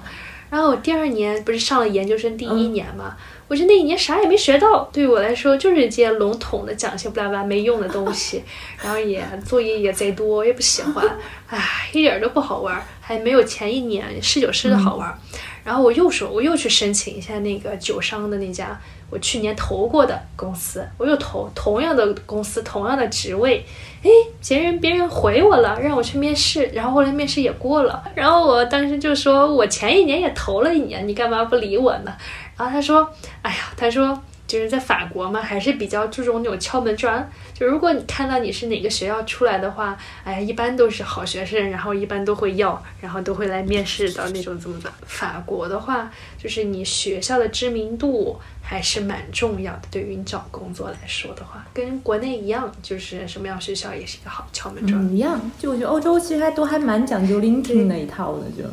然后我第二年不是上了研究生第一年嘛。我觉得那一年啥也没学到，对于我来说就是一件笼统的讲些不拉不拉没用的东西，然后也作业也贼多，也不喜欢，唉，一点都不好玩，还没有前一年试酒师的好玩。然后我又说，我又去申请一下那个酒商的那家我去年投过的公司，我又投同样的公司，同样的职位，哎，别人别人回我了，让我去面试，然后后来面试也过了，然后我当时就说，我前一年也投了一年，你干嘛不理我呢？然后他说：“哎呀，他说就是在法国嘛，还是比较注重那种敲门砖。就如果你看到你是哪个学校出来的话，哎，一般都是好学生，然后一般都会要，然后都会来面试的那种，怎么的？法国的话，就是你学校的知名度还是蛮重要的，对于你找工作来说的话，跟国内一样，就是什么样学校也是一个好敲门砖。一样，就我觉得欧洲其实还都还蛮讲究 l i n k i n 那一套的，就。”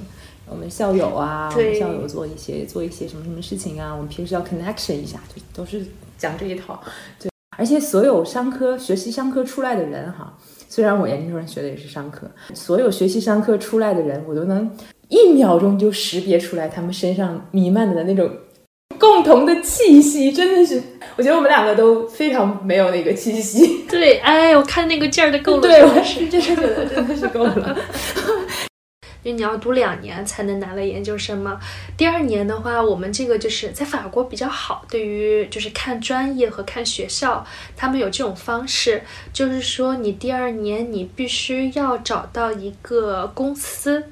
我们校友啊，我们校友做一些做一些什么什么事情啊，我们平时要 connection 一下，就都是讲这一套。对，而且所有商科学习商科出来的人哈，虽然我研究生学的也是商科，所有学习商科出来的人，我都能一秒钟就识别出来他们身上弥漫的那种共同的气息，真的是，我觉得我们两个都非常没有那个气息。对，哎，我看那个劲儿的够了，对，我是真的觉得真的是够了。因为你要读两年才能拿到研究生嘛。第二年的话，我们这个就是在法国比较好，对于就是看专业和看学校，他们有这种方式，就是说你第二年你必须要找到一个公司。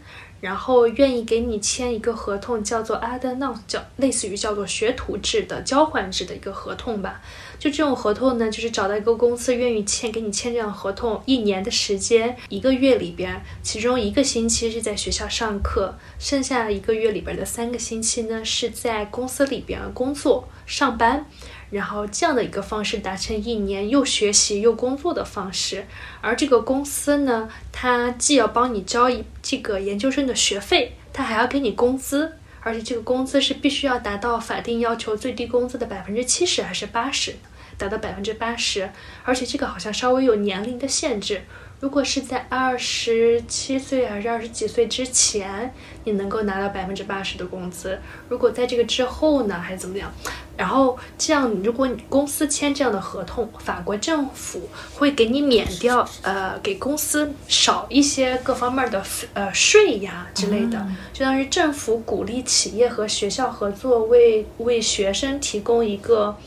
然后愿意给你签一个合同，叫做 a d n o 叫类似于叫做学徒制的交换制的一个合同吧。就这种合同呢，就是找到一个公司愿意签给你签这样合同，一年的时间，一个月里边，其中一个星期是在学校上课，剩下一个月里边的三个星期呢是在公司里边工作上班。然后这样的一个方式达成一年又学习又工作的方式，而这个公司呢，它既要帮你交一这个研究生的学费，它还要给你工资，而且这个工资是必须要达到法定要求最低工资的百分之七十还是八十，达到百分之八十，而且这个好像稍微有年龄的限制。如果是在二十七岁还是二十几岁之前，你能够拿到百分之八十的工资；如果在这个之后呢，还是怎么样？然后这样，如果你公司签这样的合同，法国政府会给你免掉，呃，给公司少一些各方面的呃税呀之类的，就当于政府鼓励企业和学校合作，为为学生提供一个。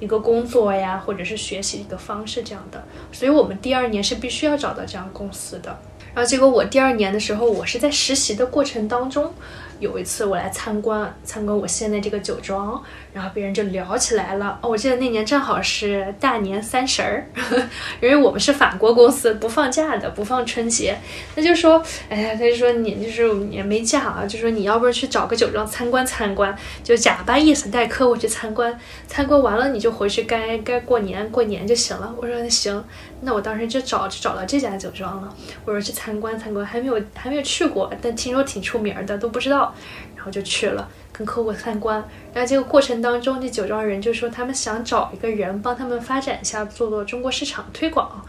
一个工作呀，或者是学习一个方式这样的，所以我们第二年是必须要找到这样公司的。然后结果我第二年的时候，我是在实习的过程当中。有一次我来参观参观我现在这个酒庄，然后别人就聊起来了。哦，我记得那年正好是大年三十儿，因为我们是法国公司，不放假的，不放春节。他就说，哎呀，他就说你就是也没假啊，就说你要不然去找个酒庄参观参观，就假扮意思带客户去参观，参观完了你就回去该该过年过年就行了。我说那行，那我当时就找就找到这家酒庄了，我说去参观参观，还没有还没有去过，但听说挺出名的，都不知道。然后就去了，跟客户参观。然后这个过程当中，这酒庄人就说他们想找一个人帮他们发展一下，做做中国市场推广。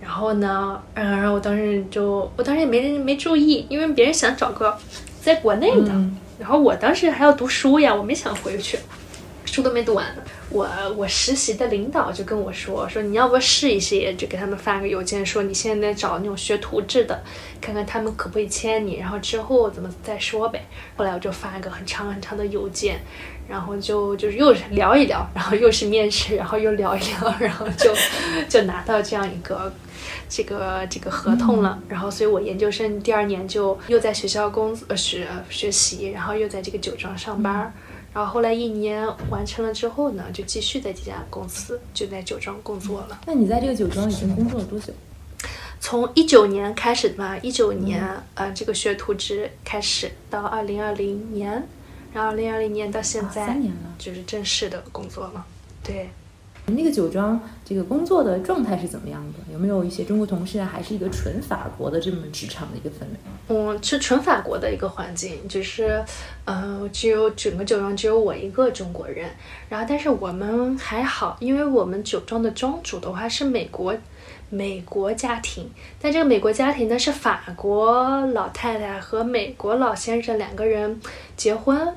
然后呢，嗯，然后我当时就，我当时也没没注意，因为别人想找个在国内的，然后我当时还要读书呀，我没想回去。书都没读完，我我实习的领导就跟我说说你要不试一试，就给他们发个邮件说你现在找那种学徒制的，看看他们可不可以签你，然后之后怎么再说呗。后来我就发一个很长很长的邮件，然后就就是又是聊一聊，然后又是面试，然后又聊一聊，然后就就拿到这样一个这个这个合同了。然后所以我研究生第二年就又在学校工呃学学习，然后又在这个酒庄上班。然后后来一年完成了之后呢，就继续在这家公司，就在酒庄工作了。那你在这个酒庄已经工作了多久？从一九年开始嘛，一九年呃这个学徒制开始，到二零二零年，然后二零二零年到现在，三年了，就是正式的工作了。对。那个酒庄这个工作的状态是怎么样的？有没有一些中国同事啊？还是一个纯法国的这么职场的一个氛围？嗯，是纯法国的一个环境，就是，呃，只有整个酒庄只有我一个中国人。然后，但是我们还好，因为我们酒庄的庄主的话是美国美国家庭，但这个美国家庭呢是法国老太太和美国老先生两个人结婚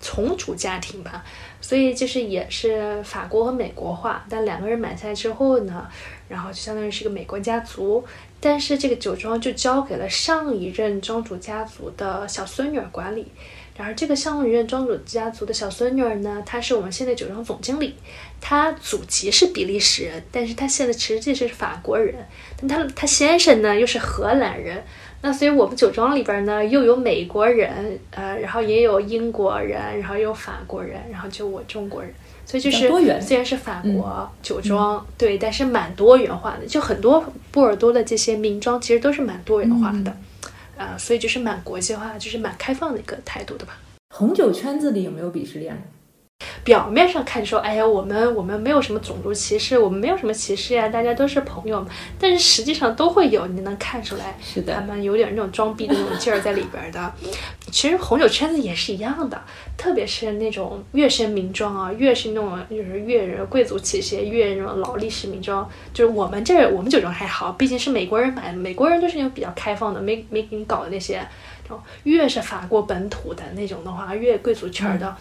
重组家庭吧。所以就是也是法国和美国化，但两个人买下来之后呢，然后就相当于是个美国家族，但是这个酒庄就交给了上一任庄主家族的小孙女儿管理。然而这个上一任庄主家族的小孙女儿呢，她是我们现在酒庄总经理，她祖籍是比利时人，但是她现在实际是法国人，但她她先生呢又是荷兰人。那所以我们酒庄里边呢，又有美国人，呃，然后也有英国人，然后有法国人，然后就我中国人，所以就是虽然是法国酒庄，对，但是蛮多元化的，就很多波尔多的这些名庄其实都是蛮多元化的，呃，所以就是蛮国际化，就是蛮开放的一个态度的吧。红酒圈子里有没有鄙视链？表面上看说，哎呀，我们我们没有什么种族歧视，我们没有什么歧视呀，大家都是朋友。但是实际上都会有，你能看出来，是的，他们有点那种装逼的那种劲儿在里边的。其实红酒圈子也是一样的，特别是那种越是名庄啊，越是那种就是越人贵族气息，越那种老历史名庄，就是我们这我们酒庄还好，毕竟是美国人买的，美国人都是那种比较开放的，没没给你搞的那些，越是法国本土的那种的话，越贵族圈的，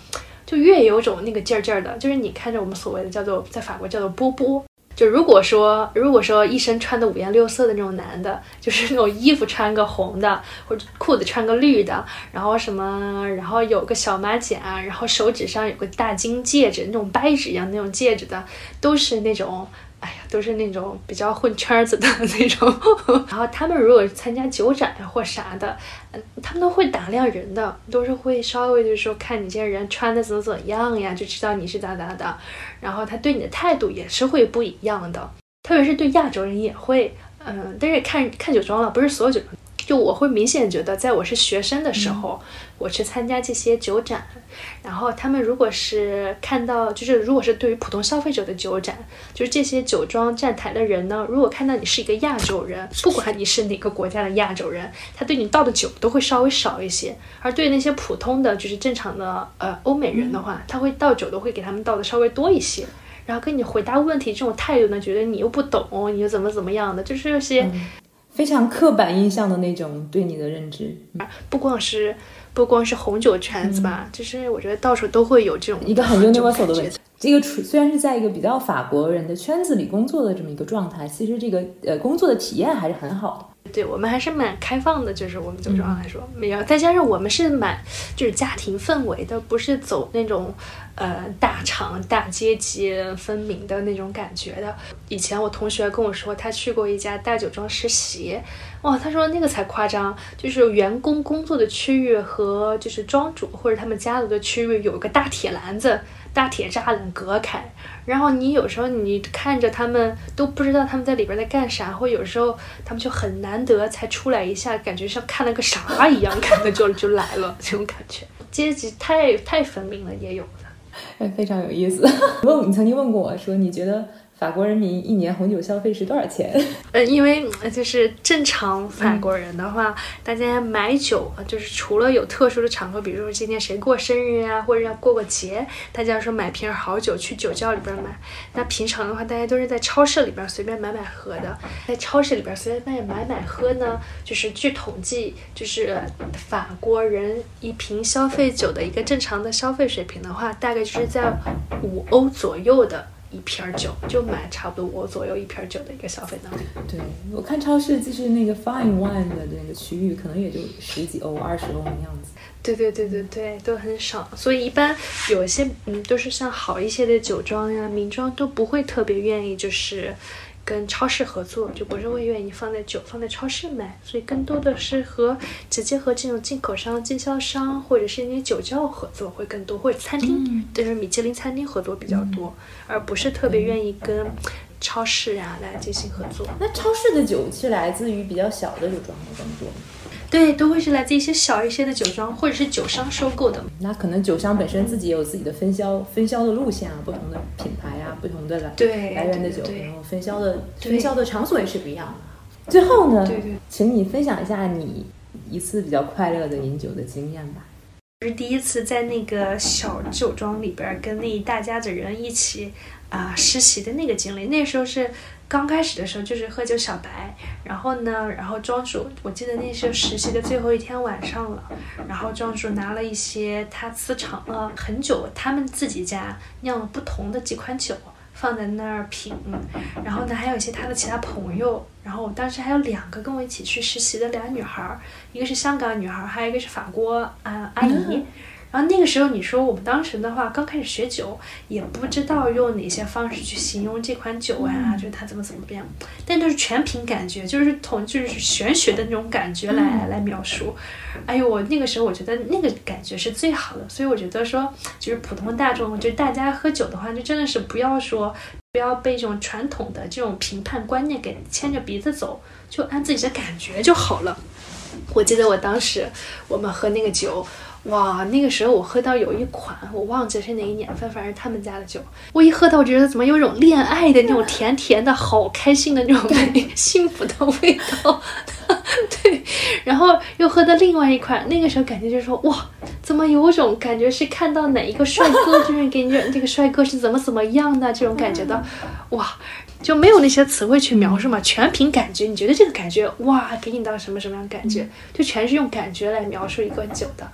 就越有种那个劲儿劲儿的，就是你看着我们所谓的叫做在法国叫做波波。就如果说，如果说一身穿的五颜六色的那种男的，就是那种衣服穿个红的，或者裤子穿个绿的，然后什么，然后有个小马甲，然后手指上有个大金戒指，那种掰指一样那种戒指的，都是那种。哎呀，都是那种比较混圈子的那种，然后他们如果参加酒展或啥的，嗯，他们都会打量人的，都是会稍微就是说看你这些人穿的怎么怎么样呀，就知道你是咋咋的，然后他对你的态度也是会不一样的，特别是对亚洲人也会，嗯，但是看看酒庄了，不是所有酒庄。就我会明显觉得，在我是学生的时候，我去参加这些酒展，然后他们如果是看到，就是如果是对于普通消费者的酒展，就是这些酒庄站台的人呢，如果看到你是一个亚洲人，不管你是哪个国家的亚洲人，他对你倒的酒都会稍微少一些；而对那些普通的就是正常的呃欧美人的话，他会倒酒都会给他们倒的稍微多一些，然后跟你回答问题这种态度呢，觉得你又不懂，你又怎么怎么样的，就是这些。非常刻板印象的那种对你的认知，不光是不光是红酒圈子吧，就是我觉得到处都会有这种一个很 universal 的问题。这个虽然是在一个比较法国人的圈子里工作的这么一个状态，其实这个呃工作的体验还是很好的。对我们还是蛮开放的，就是我们酒庄来说，没有再加上我们是蛮就是家庭氛围的，不是走那种呃大厂大阶级分明的那种感觉的。以前我同学跟我说，他去过一家大酒庄实习，哇，他说那个才夸张，就是员工工作的区域和就是庄主或者他们家族的区域有一个大铁篮子。大铁栅栏隔开，然后你有时候你看着他们都不知道他们在里边在干啥，或有时候他们就很难得才出来一下，感觉像看了个啥一样，看的就就来了这种感觉，阶级太太分明了，也有的，非常有意思。问你曾经问过我说，你觉得？法国人民一年红酒消费是多少钱？呃，因为就是正常法国人的话，大家买酒就是除了有特殊的场合，比如说今天谁过生日啊，或者要过个节，大家说买瓶好酒去酒窖里边买。那平常的话，大家都是在超市里边随便买买喝的。在超市里边随便买买喝呢，就是据统计，就是法国人一瓶消费酒的一个正常的消费水平的话，大概就是在五欧左右的。一瓶酒就买差不多我左右一瓶酒的一个消费能力。对我看超市就是那个 fine wine 的那个区域，可能也就十几欧、二十欧的样子。对对对对对，都很少。所以一般有一些嗯，都是像好一些的酒庄呀、名庄都不会特别愿意就是。跟超市合作就不是会愿意放在酒放在超市卖，所以更多的是和直接和这种进口商、经销商或者是一些酒窖合作会更多，或者餐厅，就是米其林餐厅合作比较多，而不是特别愿意跟超市啊来进行合作。那超市的酒是来自于比较小的酒庄更多。对，都会是来自一些小一些的酒庄或者是酒商收购的。那可能酒商本身自己也有自己的分销分销的路线啊，不同的品牌啊，不同的来来源的酒，然后分销的分销的场所也是不一样的。最后呢，请你分享一下你一次比较快乐的饮酒的经验吧。是第一次在那个小酒庄里边跟那一大家子人一起啊实习的那个经历，那时候是。刚开始的时候就是喝酒小白，然后呢，然后庄主，我记得那是实习的最后一天晚上了，然后庄主拿了一些他私藏了很久，他们自己家酿了不同的几款酒放在那儿品，然后呢，还有一些他的其他朋友，然后我当时还有两个跟我一起去实习的俩女孩，一个是香港女孩，还有一个是法国啊阿姨。然后那个时候，你说我们当时的话，刚开始学酒，也不知道用哪些方式去形容这款酒啊，就是它怎么怎么样，但就是全凭感觉，就是同就是玄学的那种感觉来来描述。哎呦，我那个时候我觉得那个感觉是最好的，所以我觉得说，就是普通大众，就大家喝酒的话，就真的是不要说不要被这种传统的这种评判观念给牵着鼻子走，就按自己的感觉就好了。我记得我当时我们喝那个酒。哇，那个时候我喝到有一款，我忘记是哪一年份，反正他们家的酒，我一喝到，我觉得怎么有种恋爱的那种甜甜的好开心的那种感觉 幸福的味道，对。然后又喝的另外一款，那个时候感觉就是说，哇，怎么有种感觉是看到哪一个帅哥，就是给你这个帅哥是怎么怎么样的这种感觉的，哇，就没有那些词汇去描述嘛，全凭感觉。你觉得这个感觉，哇，给你到什么什么样感觉，就全是用感觉来描述一个酒的。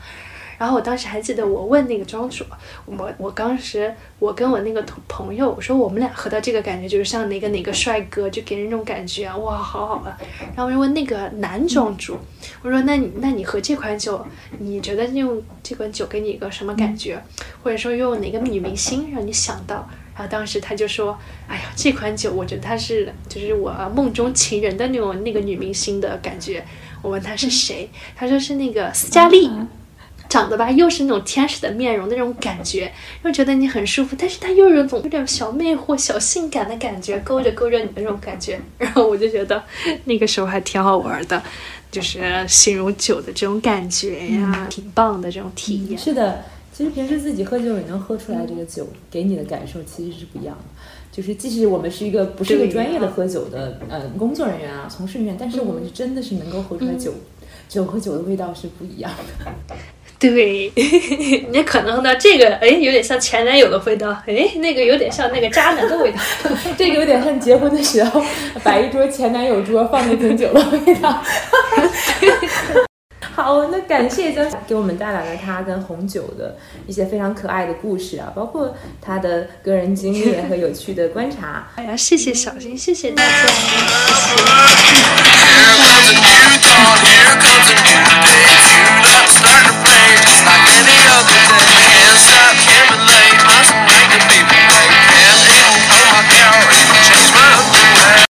然后我当时还记得，我问那个庄主，我我当时我跟我那个同朋友，我说我们俩喝到这个感觉就是像哪个哪个帅哥，就给人那种感觉啊，哇，好好啊。然后我就问那个男庄主，我说那你那你喝这款酒，你觉得用这款酒给你一个什么感觉？或者说用哪个女明星让你想到？然后当时他就说，哎呀，这款酒我觉得它是就是我梦中情人的那种那个女明星的感觉。我问他是谁，他说是那个斯嘉丽。长得吧，又是那种天使的面容那种感觉，又觉得你很舒服，但是他又有种有点小魅惑、小性感的感觉，勾着勾着你的那种感觉。然后我就觉得那个时候还挺好玩的，就是形容酒的这种感觉呀，挺棒的这种体验。是的，其实平时自己喝酒也能喝出来，这个酒给你的感受其实是不一样的。就是即使我们是一个不是一个专业的喝酒的呃工作人员啊、从事人员，但是我们是真的是能够喝出来酒，酒和酒的味道是不一样的。对，那可能呢，这个哎，有点像前男友的味道，哎，那个有点像那个渣男的味道，这个有点像结婚的时候摆一桌前男友桌放那瓶酒的味道。好，那感谢江给我们带来了他跟红酒的一些非常可爱的故事啊，包括他的个人经历和有趣的观察。哎呀，谢谢小新，谢谢大家，谢谢。mediocre, hands stop.